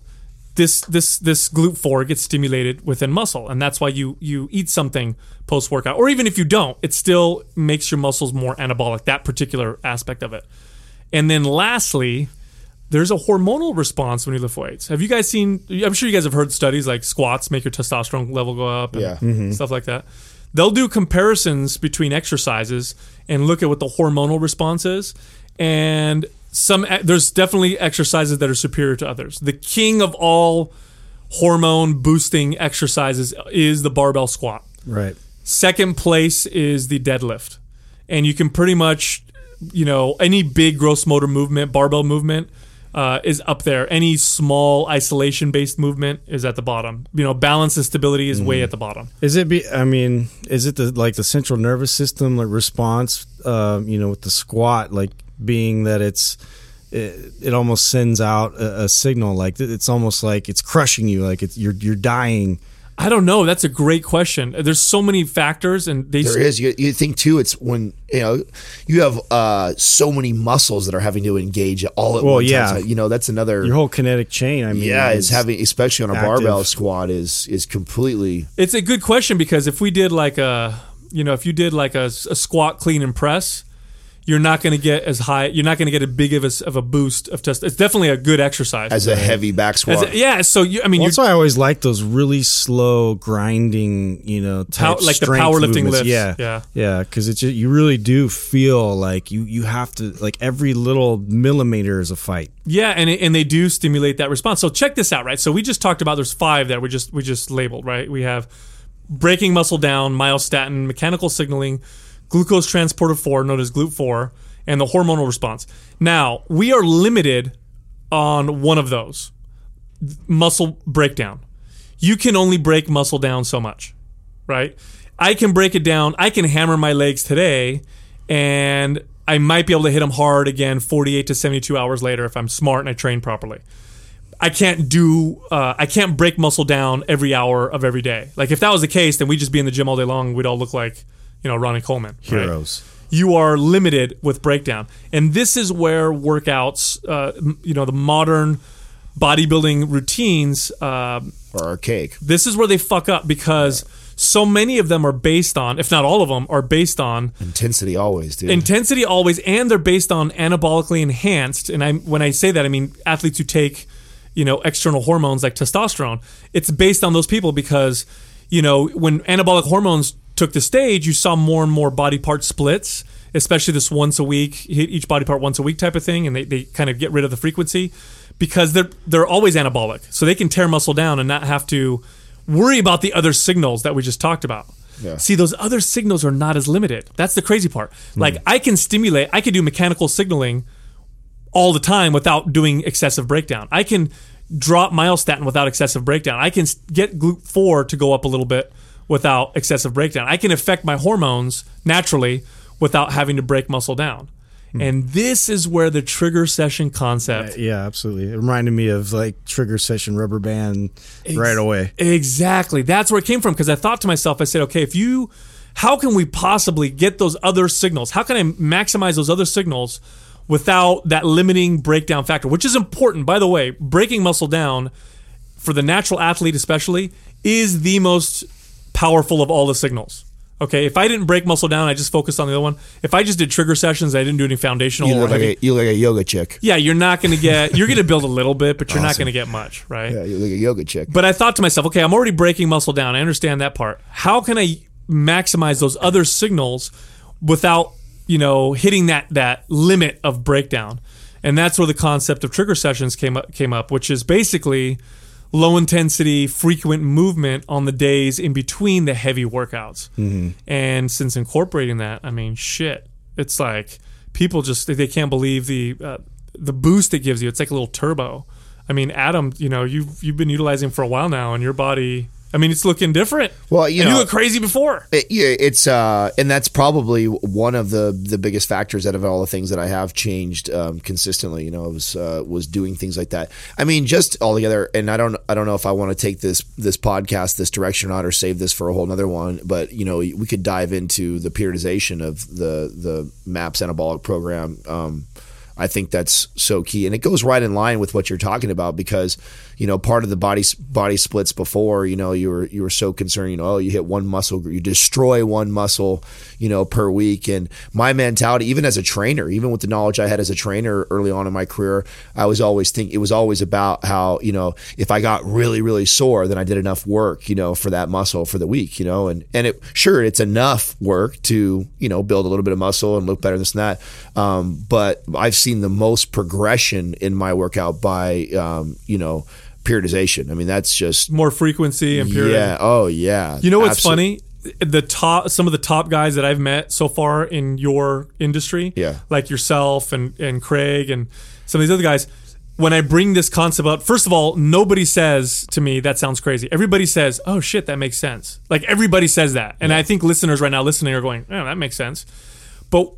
Speaker 2: this this this GLUT4 gets stimulated within muscle, and that's why you you eat something post workout, or even if you don't, it still makes your muscles more anabolic. That particular aspect of it. And then lastly, there's a hormonal response when you lift weights. Have you guys seen? I'm sure you guys have heard studies like squats make your testosterone level go up, and
Speaker 3: Yeah. Mm-hmm.
Speaker 2: stuff like that. They'll do comparisons between exercises and look at what the hormonal response is, and some there's definitely exercises that are superior to others. The king of all hormone boosting exercises is the barbell squat.
Speaker 1: Right.
Speaker 2: Second place is the deadlift. And you can pretty much, you know, any big gross motor movement, barbell movement, uh, is up there. Any small isolation based movement is at the bottom. You know, balance and stability is way at the bottom.
Speaker 1: Is it be? I mean, is it the like the central nervous system like response? Um, you know, with the squat, like being that it's it, it almost sends out a, a signal like it's almost like it's crushing you, like it's you're you're dying
Speaker 2: I don't know. That's a great question. There's so many factors, and they
Speaker 3: There is. You, you think too. It's when you know you have uh, so many muscles that are having to engage all at
Speaker 1: Well,
Speaker 3: one
Speaker 1: yeah.
Speaker 3: time. So, you know that's another.
Speaker 1: Your whole kinetic chain. I mean,
Speaker 3: yeah,
Speaker 1: is
Speaker 3: is having especially on a
Speaker 1: active.
Speaker 3: barbell squat is is completely.
Speaker 2: It's a good question because if we did like a, you know, if you did like a, a squat, clean, and press, you're not going to get as high. You're not going to get a big of a, of a boost of test. It's definitely a good exercise.
Speaker 3: As a heavy back squat,
Speaker 2: a- yeah. So you, I mean,
Speaker 1: Well, that's why I always like those really slow grinding, you know,
Speaker 2: Pow- like the
Speaker 1: strength
Speaker 2: powerlifting
Speaker 1: movements.
Speaker 2: lifts.
Speaker 1: Yeah,
Speaker 2: Yeah.
Speaker 1: yeah, because it's just, you really do feel like you you have to like every little millimeter is a fight.
Speaker 2: Yeah, and it- and they do stimulate that response. So check this out, right? So we just talked about there's five that we just we just labeled, right? We have breaking muscle down, myostatin, mechanical signaling, glucose transporter 4 known as GLUT4, and the hormonal response. Now, we are limited on one of those. Muscle breakdown. You can only break muscle down so much, right? I can break it down. I can hammer my legs today and I might be able to hit them hard again 48 to 72 hours later if I'm smart and I train properly. I can't do uh, I can't break muscle down every hour of every day. Like if that was the case, then we'd just be in the gym all day long. We'd all look like you know Ronnie Coleman. right?
Speaker 1: Heroes.
Speaker 2: You are limited with breakdown, and this is where workouts, uh, you know, the modern bodybuilding routines. Uh,
Speaker 3: or archaic.
Speaker 2: this is where they fuck up because so many of them are based on, if not all of them, are based on
Speaker 3: Intensity always, dude.
Speaker 2: intensity always and they're based on anabolically enhanced and i when i say that i mean athletes who take you know external hormones like testosterone it's based on those people because you know when anabolic hormones took the stage you saw more and more body part splits especially this once a week hit each body part once a week type of thing and they, they kind of get rid of the frequency because they're they're always anabolic so they can tear muscle down and not have to worry about the other signals that we just talked about
Speaker 3: Yeah.
Speaker 2: See, those other signals are not as limited. That's the crazy part. Hmm. Like I can stimulate, I can do mechanical signaling all the time without doing excessive breakdown. I can drop myostatin without excessive breakdown. I can get GLUT4 to go up a little bit without excessive breakdown. I can affect my hormones naturally without having to break muscle down. Hmm. And this is where the trigger session concept
Speaker 1: Yeah, absolutely. It reminded me of like trigger session rubber band right away.
Speaker 2: Exactly. That's where it came from because I thought to myself, I said, okay, if you, how can we possibly get those other signals? How can I maximize those other signals without that limiting breakdown factor, which is important, by the way? Breaking muscle down for the natural athlete, especially, is the most powerful of all the signals. Okay, if I didn't break muscle down, I just focused on the other one. If I just did trigger sessions, I didn't do any foundational.
Speaker 3: you look like a, you look like a yoga chick.
Speaker 2: yeah, you're not going to get. You're going to build a little bit, but you're not going to get much, right?
Speaker 3: Yeah, you look like a yoga chick.
Speaker 2: But I thought to myself, okay, I'm already breaking muscle down. I understand that part. How can I maximize those other signals without, you know, hitting that that limit of breakdown? And that's where the concept of trigger sessions came up came up, which is basically low intensity, frequent movement on the days in between the heavy workouts. And since incorporating that, I mean, shit, it's like people just they can't believe the uh, the boost it gives you. It's like a little turbo. I mean, Adam, you know, you've you've been utilizing for a while now, and your body. I mean, it's looking different.
Speaker 3: Well, you
Speaker 2: and
Speaker 3: know-
Speaker 2: you look crazy before.
Speaker 3: It, yeah, it's uh, and that's probably one of the the biggest factors out of all the things that I have changed um, consistently. You know, was uh, was doing things like that. I mean, just altogether, and I don't I don't know if I want to take this this podcast this direction or not, or save this for a whole another one. But you know, we could dive into the periodization of the the MAPS anabolic program. Um, I think that's so key, and it goes right in line with what you're talking about because you know part of the body body splits before you know you were you were so concerned you know oh you hit one muscle you destroy one muscle you know per week. And my mentality even as a trainer even with the knowledge I had as a trainer early on in my career I was always think it was always about how you know if I got really really sore then I did enough work you know for that muscle for the week you know and and it sure it's enough work to you know build a little bit of muscle and look better this and that. Um, but I've seen the most progression in my workout by um, you know periodization I mean that's just
Speaker 2: More frequency and period.
Speaker 3: yeah oh yeah
Speaker 2: You know what's
Speaker 3: Absolutely.
Speaker 2: funny? The top, some of the top guys that I've met so far in your industry,
Speaker 3: Yeah.
Speaker 2: like yourself and and Craig and some of these other guys. When I bring this concept up, first of all, nobody says to me that sounds crazy. Everybody says, "Oh shit, that makes sense." Like everybody says that, and I think listeners right now listening are going, "Oh, that makes sense." But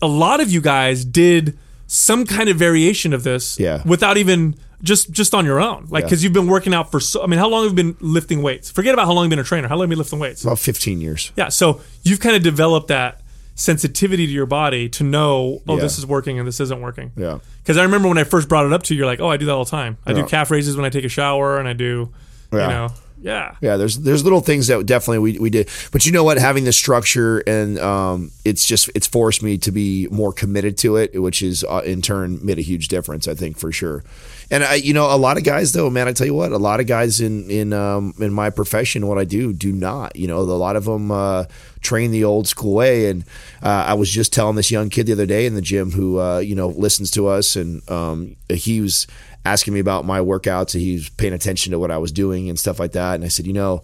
Speaker 2: a lot of you guys did some kind of variation of this
Speaker 3: Yeah.
Speaker 2: without even just just on your own. Like
Speaker 3: Yeah.
Speaker 2: because you've been working out for so I mean, how long have you been lifting weights? Forget about how long you've been a trainer. How long have you been lifting weights?
Speaker 3: About 15 years.
Speaker 2: Yeah, so you've kind of developed that sensitivity to your body to know, oh,
Speaker 3: Yeah.
Speaker 2: this is working and this isn't working.
Speaker 3: Yeah.
Speaker 2: Because I remember when I first brought it up to you, you're like, oh, I do that all the time. I
Speaker 3: Yeah.
Speaker 2: do calf raises when I take a shower, and I do,
Speaker 3: Yeah.
Speaker 2: you know, yeah.
Speaker 3: Yeah, there's there's little things that definitely we, we did, but you know what? Having the structure and um, it's just it's forced me to be more committed to it, which is uh, in turn made a huge difference. I think for sure. And I, you know, a lot of guys though, man, I tell you what, a lot of guys in in um, in my profession, what I do, do not. You know, a lot of them uh, train the old school way. And uh, I was just telling this young kid the other day in the gym who uh, you know listens to us, and um, he was asking me about my workouts. And he was paying attention to what I was doing and stuff like that. And I said, you know,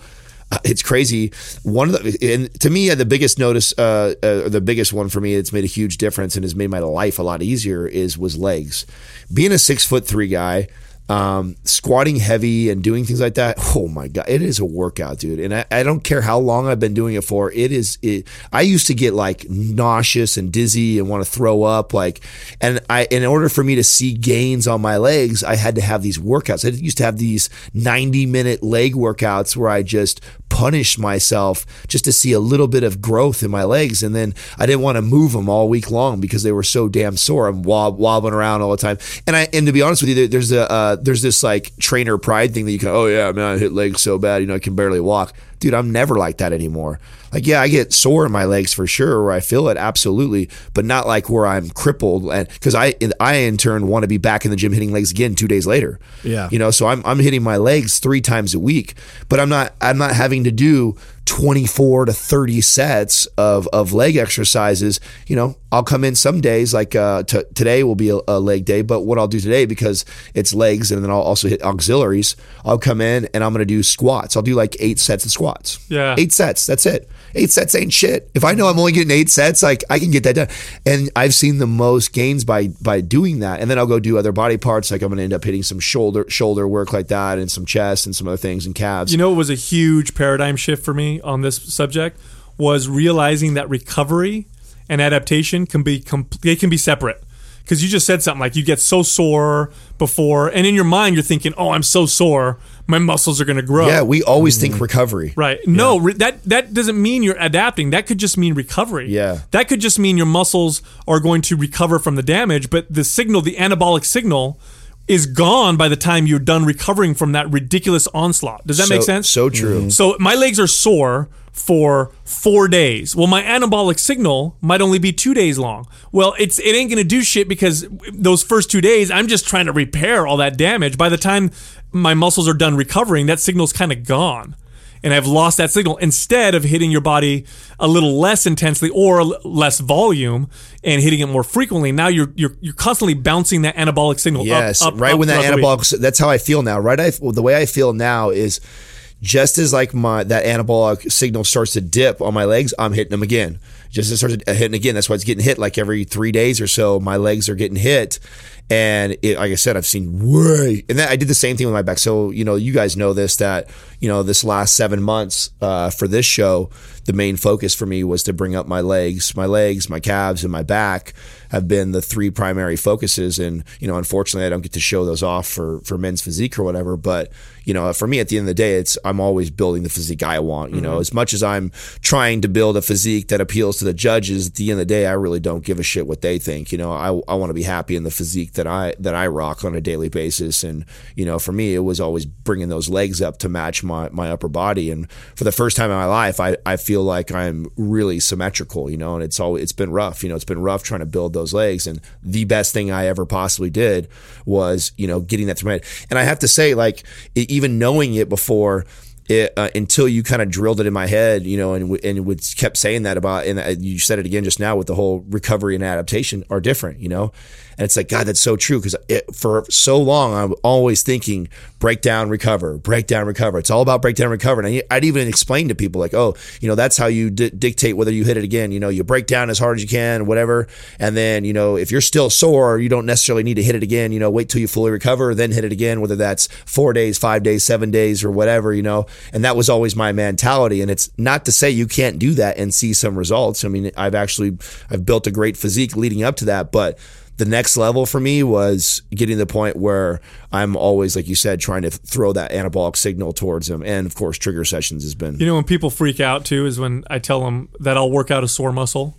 Speaker 3: uh, it's crazy. One of the, and to me, uh, the biggest notice, uh, uh, the biggest one for me that's made a huge difference and has made my life a lot easier is was legs. Being a six foot three guy, um, squatting heavy and doing things like that. Oh my god, it is a workout, dude. And I, I don't care how long I've been doing it for. It is. It. I used to get like nauseous and dizzy and want to throw up. Like, and I, in order for me to see gains on my legs, I had to have these workouts. I used to have these ninety minute leg workouts where I just punish myself just to see a little bit of growth in my legs. And then I didn't want to move them all week long because they were so damn sore. I'm wob- wobbling around all the time. And I, and to be honest with you, there- there's a, uh, there's this like trainer pride thing that you can, oh yeah, man, I hit legs so bad, you know, I can barely walk. Dude, I'm never like that anymore. Like, yeah, I get sore in my legs for sure, where I feel it absolutely, but not like where I'm crippled. And because I, I in turn want to be back in the gym hitting legs again two days later.
Speaker 1: Yeah.
Speaker 3: You know, so I'm, I'm hitting my legs three times a week, but I'm not, I'm not having to do 24 to 30 sets of, of leg exercises. You know, I'll come in some days like uh, t- today will be a, a leg day, but what I'll do today because it's legs and then I'll also hit auxiliaries. I'll come in and I'm going to do squats. I'll do like eight sets of squats.
Speaker 2: Yeah.
Speaker 3: Eight sets. That's it. Eight sets ain't shit. If I know I'm only getting eight sets, like I can get that done. And I've seen the most gains by by doing that. And then I'll go do other body parts. Like I'm going to end up hitting some shoulder shoulder work like that, and some chest and some other things and calves.
Speaker 2: You know, it was a huge paradigm shift for me on this subject was realizing that recovery and adaptation can be com- they can be separate. Because you just said something like you get so sore before, and in your mind you're thinking, "Oh, I'm so sore, my muscles are going to grow."
Speaker 3: yeah, we always think mm-hmm. recovery.
Speaker 2: Right. No, re- that that doesn't mean you're adapting. That could just mean recovery.
Speaker 3: Yeah.
Speaker 2: That could just mean your muscles are going to recover from the damage, but the signal, the anabolic signal, is gone by the time you're done recovering from that ridiculous onslaught. Does that
Speaker 3: So-
Speaker 2: make sense?
Speaker 3: So true. Mm-hmm.
Speaker 2: So my legs are sore for four days. Well, my anabolic signal might only be two days long. Well, it's it ain't gonna do shit because those first two days I'm just trying to repair all that damage. By the time my muscles are done recovering, that signal's kind of gone. And I've lost that signal instead of hitting your body a little less intensely or less volume and hitting it more frequently. Now you're you're, you're constantly bouncing that anabolic signal.
Speaker 3: Yes,
Speaker 2: up,
Speaker 3: right
Speaker 2: up
Speaker 3: when that
Speaker 2: throughout the week.
Speaker 3: anabolic. That's how I feel now. Right, I well, the way I feel now is just as like my that anabolic signal starts to dip on my legs, I'm hitting them again. Just as it starts uh, hitting again, that's why it's getting hit like every three days or so. My legs are getting hit, and it, like I said, I've seen way. And then I did the same thing with my back. So you know, you guys know this that you know this last seven months uh, for this show, the main focus for me was to bring up my legs, my legs, my calves, and my back have been the three primary focuses. And you know, unfortunately, I don't get to show those off for for men's physique or whatever. But you know, for me, at the end of the day, it's I'm always building the physique I want. You know, as much as I'm trying to build a physique that appeals to the judges, at the end of the day, I really don't give a shit what they think. You know, I I want to be happy in the physique that I that I rock on a daily basis. And you know, for me, it was always bringing those legs up to match my my upper body. And for the first time in my life, I I feel like I'm really symmetrical. You know, and it's all it's been rough. You know, it's been rough trying to build those legs. And the best thing I ever possibly did was you know getting that through my head. And I have to say, like e- even knowing it before. It, uh, until you kind of drilled it in my head, you know, and and would kept saying that about, and uh, you said it again just now with the whole recovery and adaptation are different, you know, and it's like God, that's so true because for so long I'm always thinking break down, recover, break down, recover. It's all about break down, recover. And I, I'd even explain to people like, oh, you know, that's how you di- dictate whether you hit it again. You know, you break down as hard as you can, whatever, and then you know if you're still sore, you don't necessarily need to hit it again. You know, wait till you fully recover, then hit it again, whether that's four days, five days, seven days, or whatever. You know, and that was always my mentality. And it's not to say you can't do that and see some results. I mean, I've actually I've built a great physique leading up to that, but the next level for me was getting to the point where I'm always, like you said, trying to throw that anabolic signal towards them. And of course, trigger sessions has been.
Speaker 2: You know when people freak out too is when I tell them that I'll work out a sore muscle.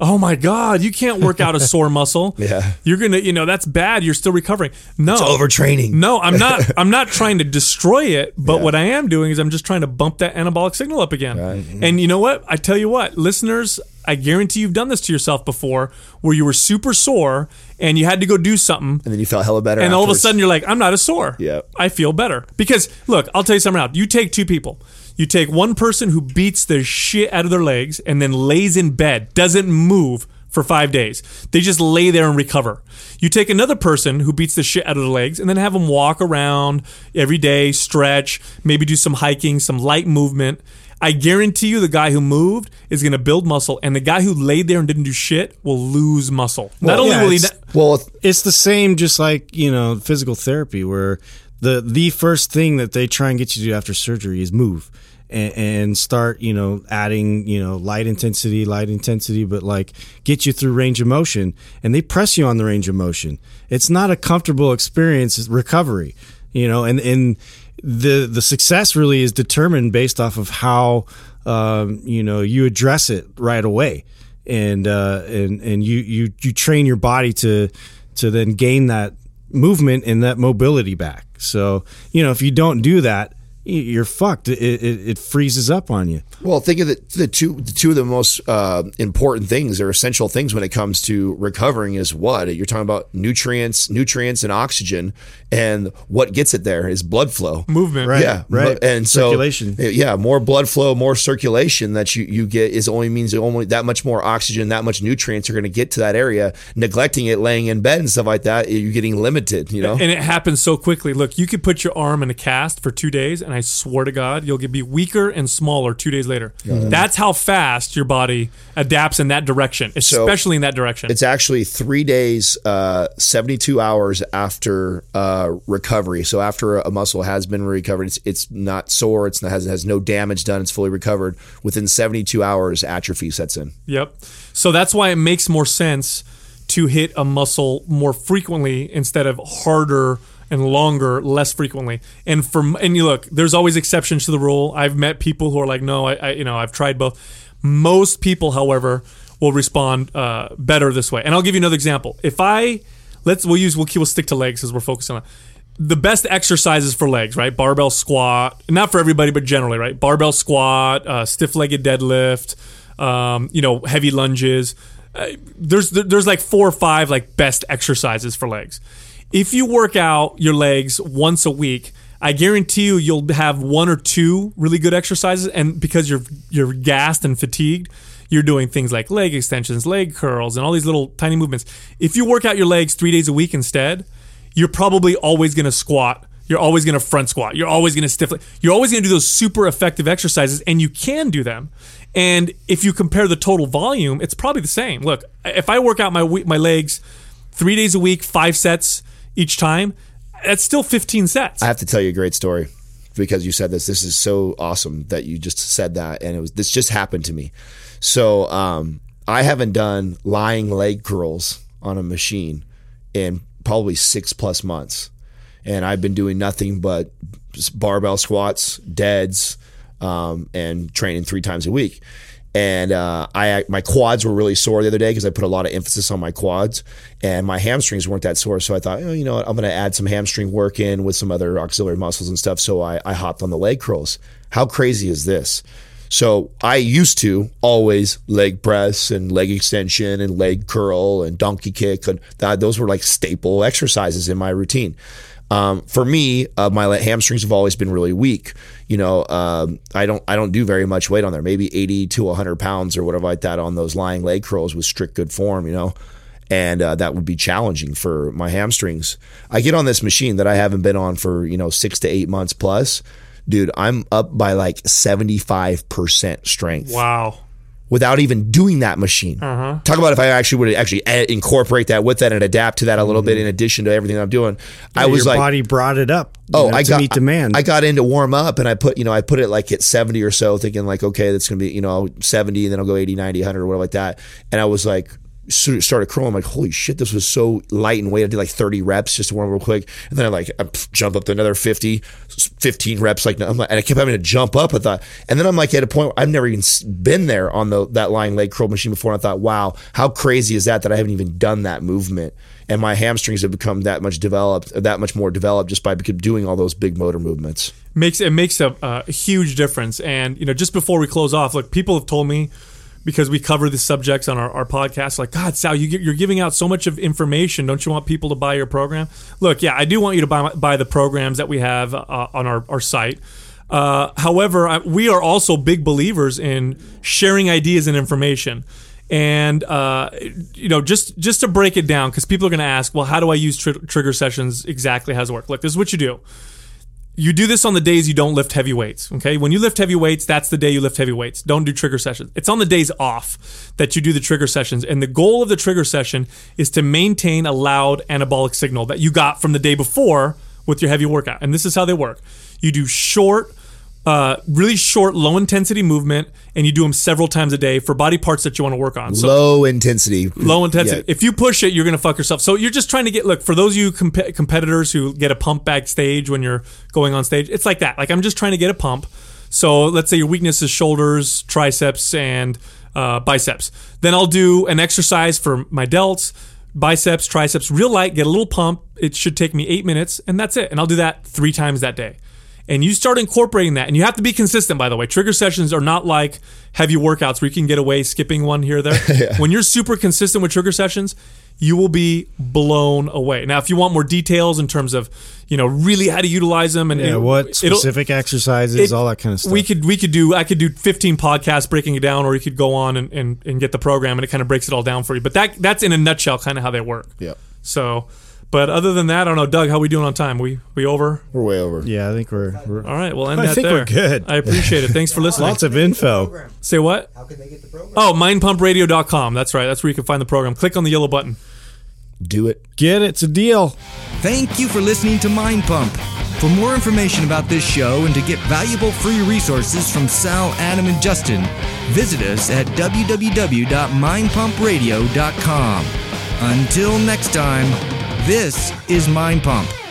Speaker 2: Oh my God, you can't work out a sore muscle.
Speaker 3: Yeah.
Speaker 2: You're gonna, you know, that's bad. You're still recovering. No.
Speaker 3: overtraining.
Speaker 2: No, I'm not I'm not trying to destroy it, but
Speaker 3: Yeah.
Speaker 2: what I am doing is I'm just trying to bump that anabolic signal up again. Mm-hmm. And you know what? I tell you what, listeners, I guarantee you've done this to yourself before where you were super sore and you had to go do something
Speaker 3: And then you felt hella better.
Speaker 2: and all of a sudden you're like, I'm not as sore.
Speaker 3: Yep.
Speaker 2: I feel better. Because look, I'll tell you something now. You take two people. You take one person who beats the shit out of their legs and then lays in bed, doesn't move for five days. They just lay there and recover. You take another person who beats the shit out of their legs and then have them walk around every day, stretch, maybe do some hiking, some light movement. I guarantee you the guy who moved is going to build muscle, and the guy who laid there and didn't do shit will lose muscle. Not only
Speaker 1: yeah,
Speaker 2: will he. not-
Speaker 3: well,
Speaker 1: it's the same just like you know physical therapy where the the first thing that they try and get you to do after surgery is move and, and start you know adding you know light intensity light intensity but like get you through range of motion. And they press you on the range of motion. It's not a comfortable experience recovery you know and and the the success really is determined based off of how um, you know you address it right away. And uh, and and you you you train your body to to then gain that movement and that mobility back. So you know if you don't do that, you're fucked. It, it, it freezes up on you.
Speaker 3: Well, think of the, the two the two of the most uh, important things or essential things when it comes to recovering is what you're talking about nutrients, nutrients and oxygen, and what gets it there is blood flow.
Speaker 2: movement.
Speaker 1: Right.
Speaker 3: Yeah,
Speaker 1: right.
Speaker 3: And so,
Speaker 1: Circulation.
Speaker 3: yeah, more blood flow, more circulation that you, you get is only means only that much more oxygen, that much nutrients are going to get to that area. Neglecting it, laying in bed and stuff like that, you're getting limited. You know,
Speaker 2: And it happens so quickly. Look, you could put your arm in a cast for two days, and I swear to God, you'll get be weaker and smaller two days later. That's how fast your body adapts in that direction, especially in that direction.
Speaker 3: It's actually three days, uh, 72 hours after uh, recovery. So after a muscle has been recovered, it's, it's not sore, it's not, has, has no damage done, it's fully recovered. Within 72 hours, atrophy sets in.
Speaker 2: Yep. So that's why it makes more sense to hit a muscle more frequently instead of harder and longer less frequently. And for and you look, there's always exceptions to the rule. I've met people who are like, no, I, I you know, I've tried both. Most people, however, will respond uh, better this way. And I'll give you another example. If I let's we'll use we'll, we'll stick to legs as we're focusing on the best exercises for legs, right? Barbell squat, not for everybody, but generally, right? Barbell squat, uh, stiff-legged deadlift, um, you know, heavy lunges. Uh, there's there's like four or five like best exercises for legs. If you work out your legs once a week, I guarantee you you'll have one or two really good exercises, and because you're you're gassed and fatigued, you're doing things like leg extensions, leg curls, and all these little tiny movements. If you work out your legs three days a week instead, you're probably always going to squat. You're always going to front squat. You're always going to stiff. You're always going to do those super effective exercises, and you can do them. And if you compare the total volume, it's probably the same. Look, if I work out my my legs three days a week, five sets each time, that's still 15 sets.
Speaker 3: I have to tell you a great story because you said this. This is so awesome that you just said that, and it was this just happened to me. So um, I haven't done lying leg curls on a machine in probably six plus months, and I've been doing nothing but barbell squats, deads, um, and training three times a week. And uh, I my quads were really sore the other day because I put a lot of emphasis on my quads, and my hamstrings weren't that sore. So I thought, oh, you know what, I'm going to add some hamstring work in with some other auxiliary muscles and stuff. So I, I hopped on the leg curls. How crazy is this? So I used to always leg press and leg extension and leg curl and donkey kick, and that, those were like staple exercises in my routine. Um, for me, uh, my hamstrings have always been really weak. You know, um, I don't I don't do very much weight on there. Maybe eighty to hundred pounds or whatever like that on those lying leg curls with strict good form. You know, and uh, that would be challenging for my hamstrings. I get on this machine that I haven't been on for you know six to eight months plus. Dude, I'm up by like seventy five percent strength
Speaker 2: wow.
Speaker 3: Without even doing that machine.
Speaker 2: Uh-huh.
Speaker 3: Talk about if I actually would actually incorporate that with that and adapt to that a little bit in addition to everything I'm doing. I was
Speaker 1: your
Speaker 3: like,
Speaker 1: body brought it up.
Speaker 3: oh,
Speaker 1: know,
Speaker 3: I
Speaker 1: to
Speaker 3: got
Speaker 1: meet demand.
Speaker 3: I got in to warm up and I put, you know, I put it like at 70 or so thinking like, okay, that's going to be, you know, 70 and then I'll go 80, 90, 100 or whatever like that. And I was like, started curling. I'm like, holy shit, this was so light and weight. I did like 30 reps just to warm up real quick. And then I like I jump up to another 50, 15 reps. Like, I'm like, and I kept having to jump up. I thought, and then I'm like at a point I've never even been there on the that lying leg curl machine before. And I thought, wow, how crazy is that that I haven't even done that movement? And my hamstrings have become that much developed, that much more developed just by doing all those big motor movements.
Speaker 2: makes it makes a, a huge difference. And you know, just before we close off, look, people have told me because we cover the subjects on our, our podcast, like God, Sal, you, you're giving out so much of information. Don't you want people to buy your program? Look, yeah, I do want you to buy buy the programs that we have uh, on our our site. Uh, however, I, we are also big believers in sharing ideas and information. And uh, you know, just just to break it down, because people are going to ask, well, how do I use tr- trigger sessions? Exactly, how does it work? Look, this is what you do you do this on the days you don't lift heavy weights. Okay. When you lift heavy weights, that's the day you lift heavy weights. Don't do trigger sessions. It's on the days off that you do the trigger sessions. And the goal of the trigger session is to maintain a loud anabolic signal that you got from the day before with your heavy workout. And this is how they work you do short, uh, really short, low intensity movement, and you do them several times a day for body parts that you want to work on. So,
Speaker 3: Low intensity.
Speaker 2: low intensity.
Speaker 3: Yeah.
Speaker 2: If you push it, you're going to fuck yourself. So you're just trying to get look for those of you comp- competitors who get a pump backstage when you're going on stage. It's like that. Like I'm just trying to get a pump. So let's say your weakness is shoulders, triceps, and uh, biceps. Then I'll do an exercise for my delts, biceps, triceps, real light. Get a little pump. It should take me eight minutes, and that's it. And I'll do that three times that day and you start incorporating that and you have to be consistent by the way trigger sessions are not like heavy workouts where you can get away skipping one here or there when you're super consistent with trigger sessions you will be blown away now if you want more details in terms of you know really how to utilize them and
Speaker 1: Yeah,
Speaker 2: and
Speaker 1: what specific exercises,
Speaker 2: it-
Speaker 1: all that kind of stuff.
Speaker 2: we could we could do I could do 15 podcasts breaking it down, or you could go on and, and, and get the program, and it kind of breaks it all down for you. But that that's in a nutshell, kind of how they work.
Speaker 3: Yep.
Speaker 2: So, but other than that, I don't know, Doug, how we doing on time? We we over?
Speaker 3: We're way over.
Speaker 1: yeah, I think we're, we're
Speaker 2: All right, we'll end
Speaker 1: I
Speaker 2: that
Speaker 1: think
Speaker 2: there.
Speaker 1: we're good.
Speaker 2: I appreciate it. Thanks for listening.
Speaker 1: lots of info.
Speaker 2: Say what?
Speaker 5: How can they get the program?
Speaker 2: Oh, mindpumpradio.com. That's right. That's where you can find the program. Click on the yellow button.
Speaker 3: Do it.
Speaker 1: Get it, it's a deal.
Speaker 6: Thank you for listening to Mind Pump. For more information about this show and to get valuable free resources from Sal, Adam, and Justin, visit us at www.mindpumpradio.com. Until next time, this is Mind Pump.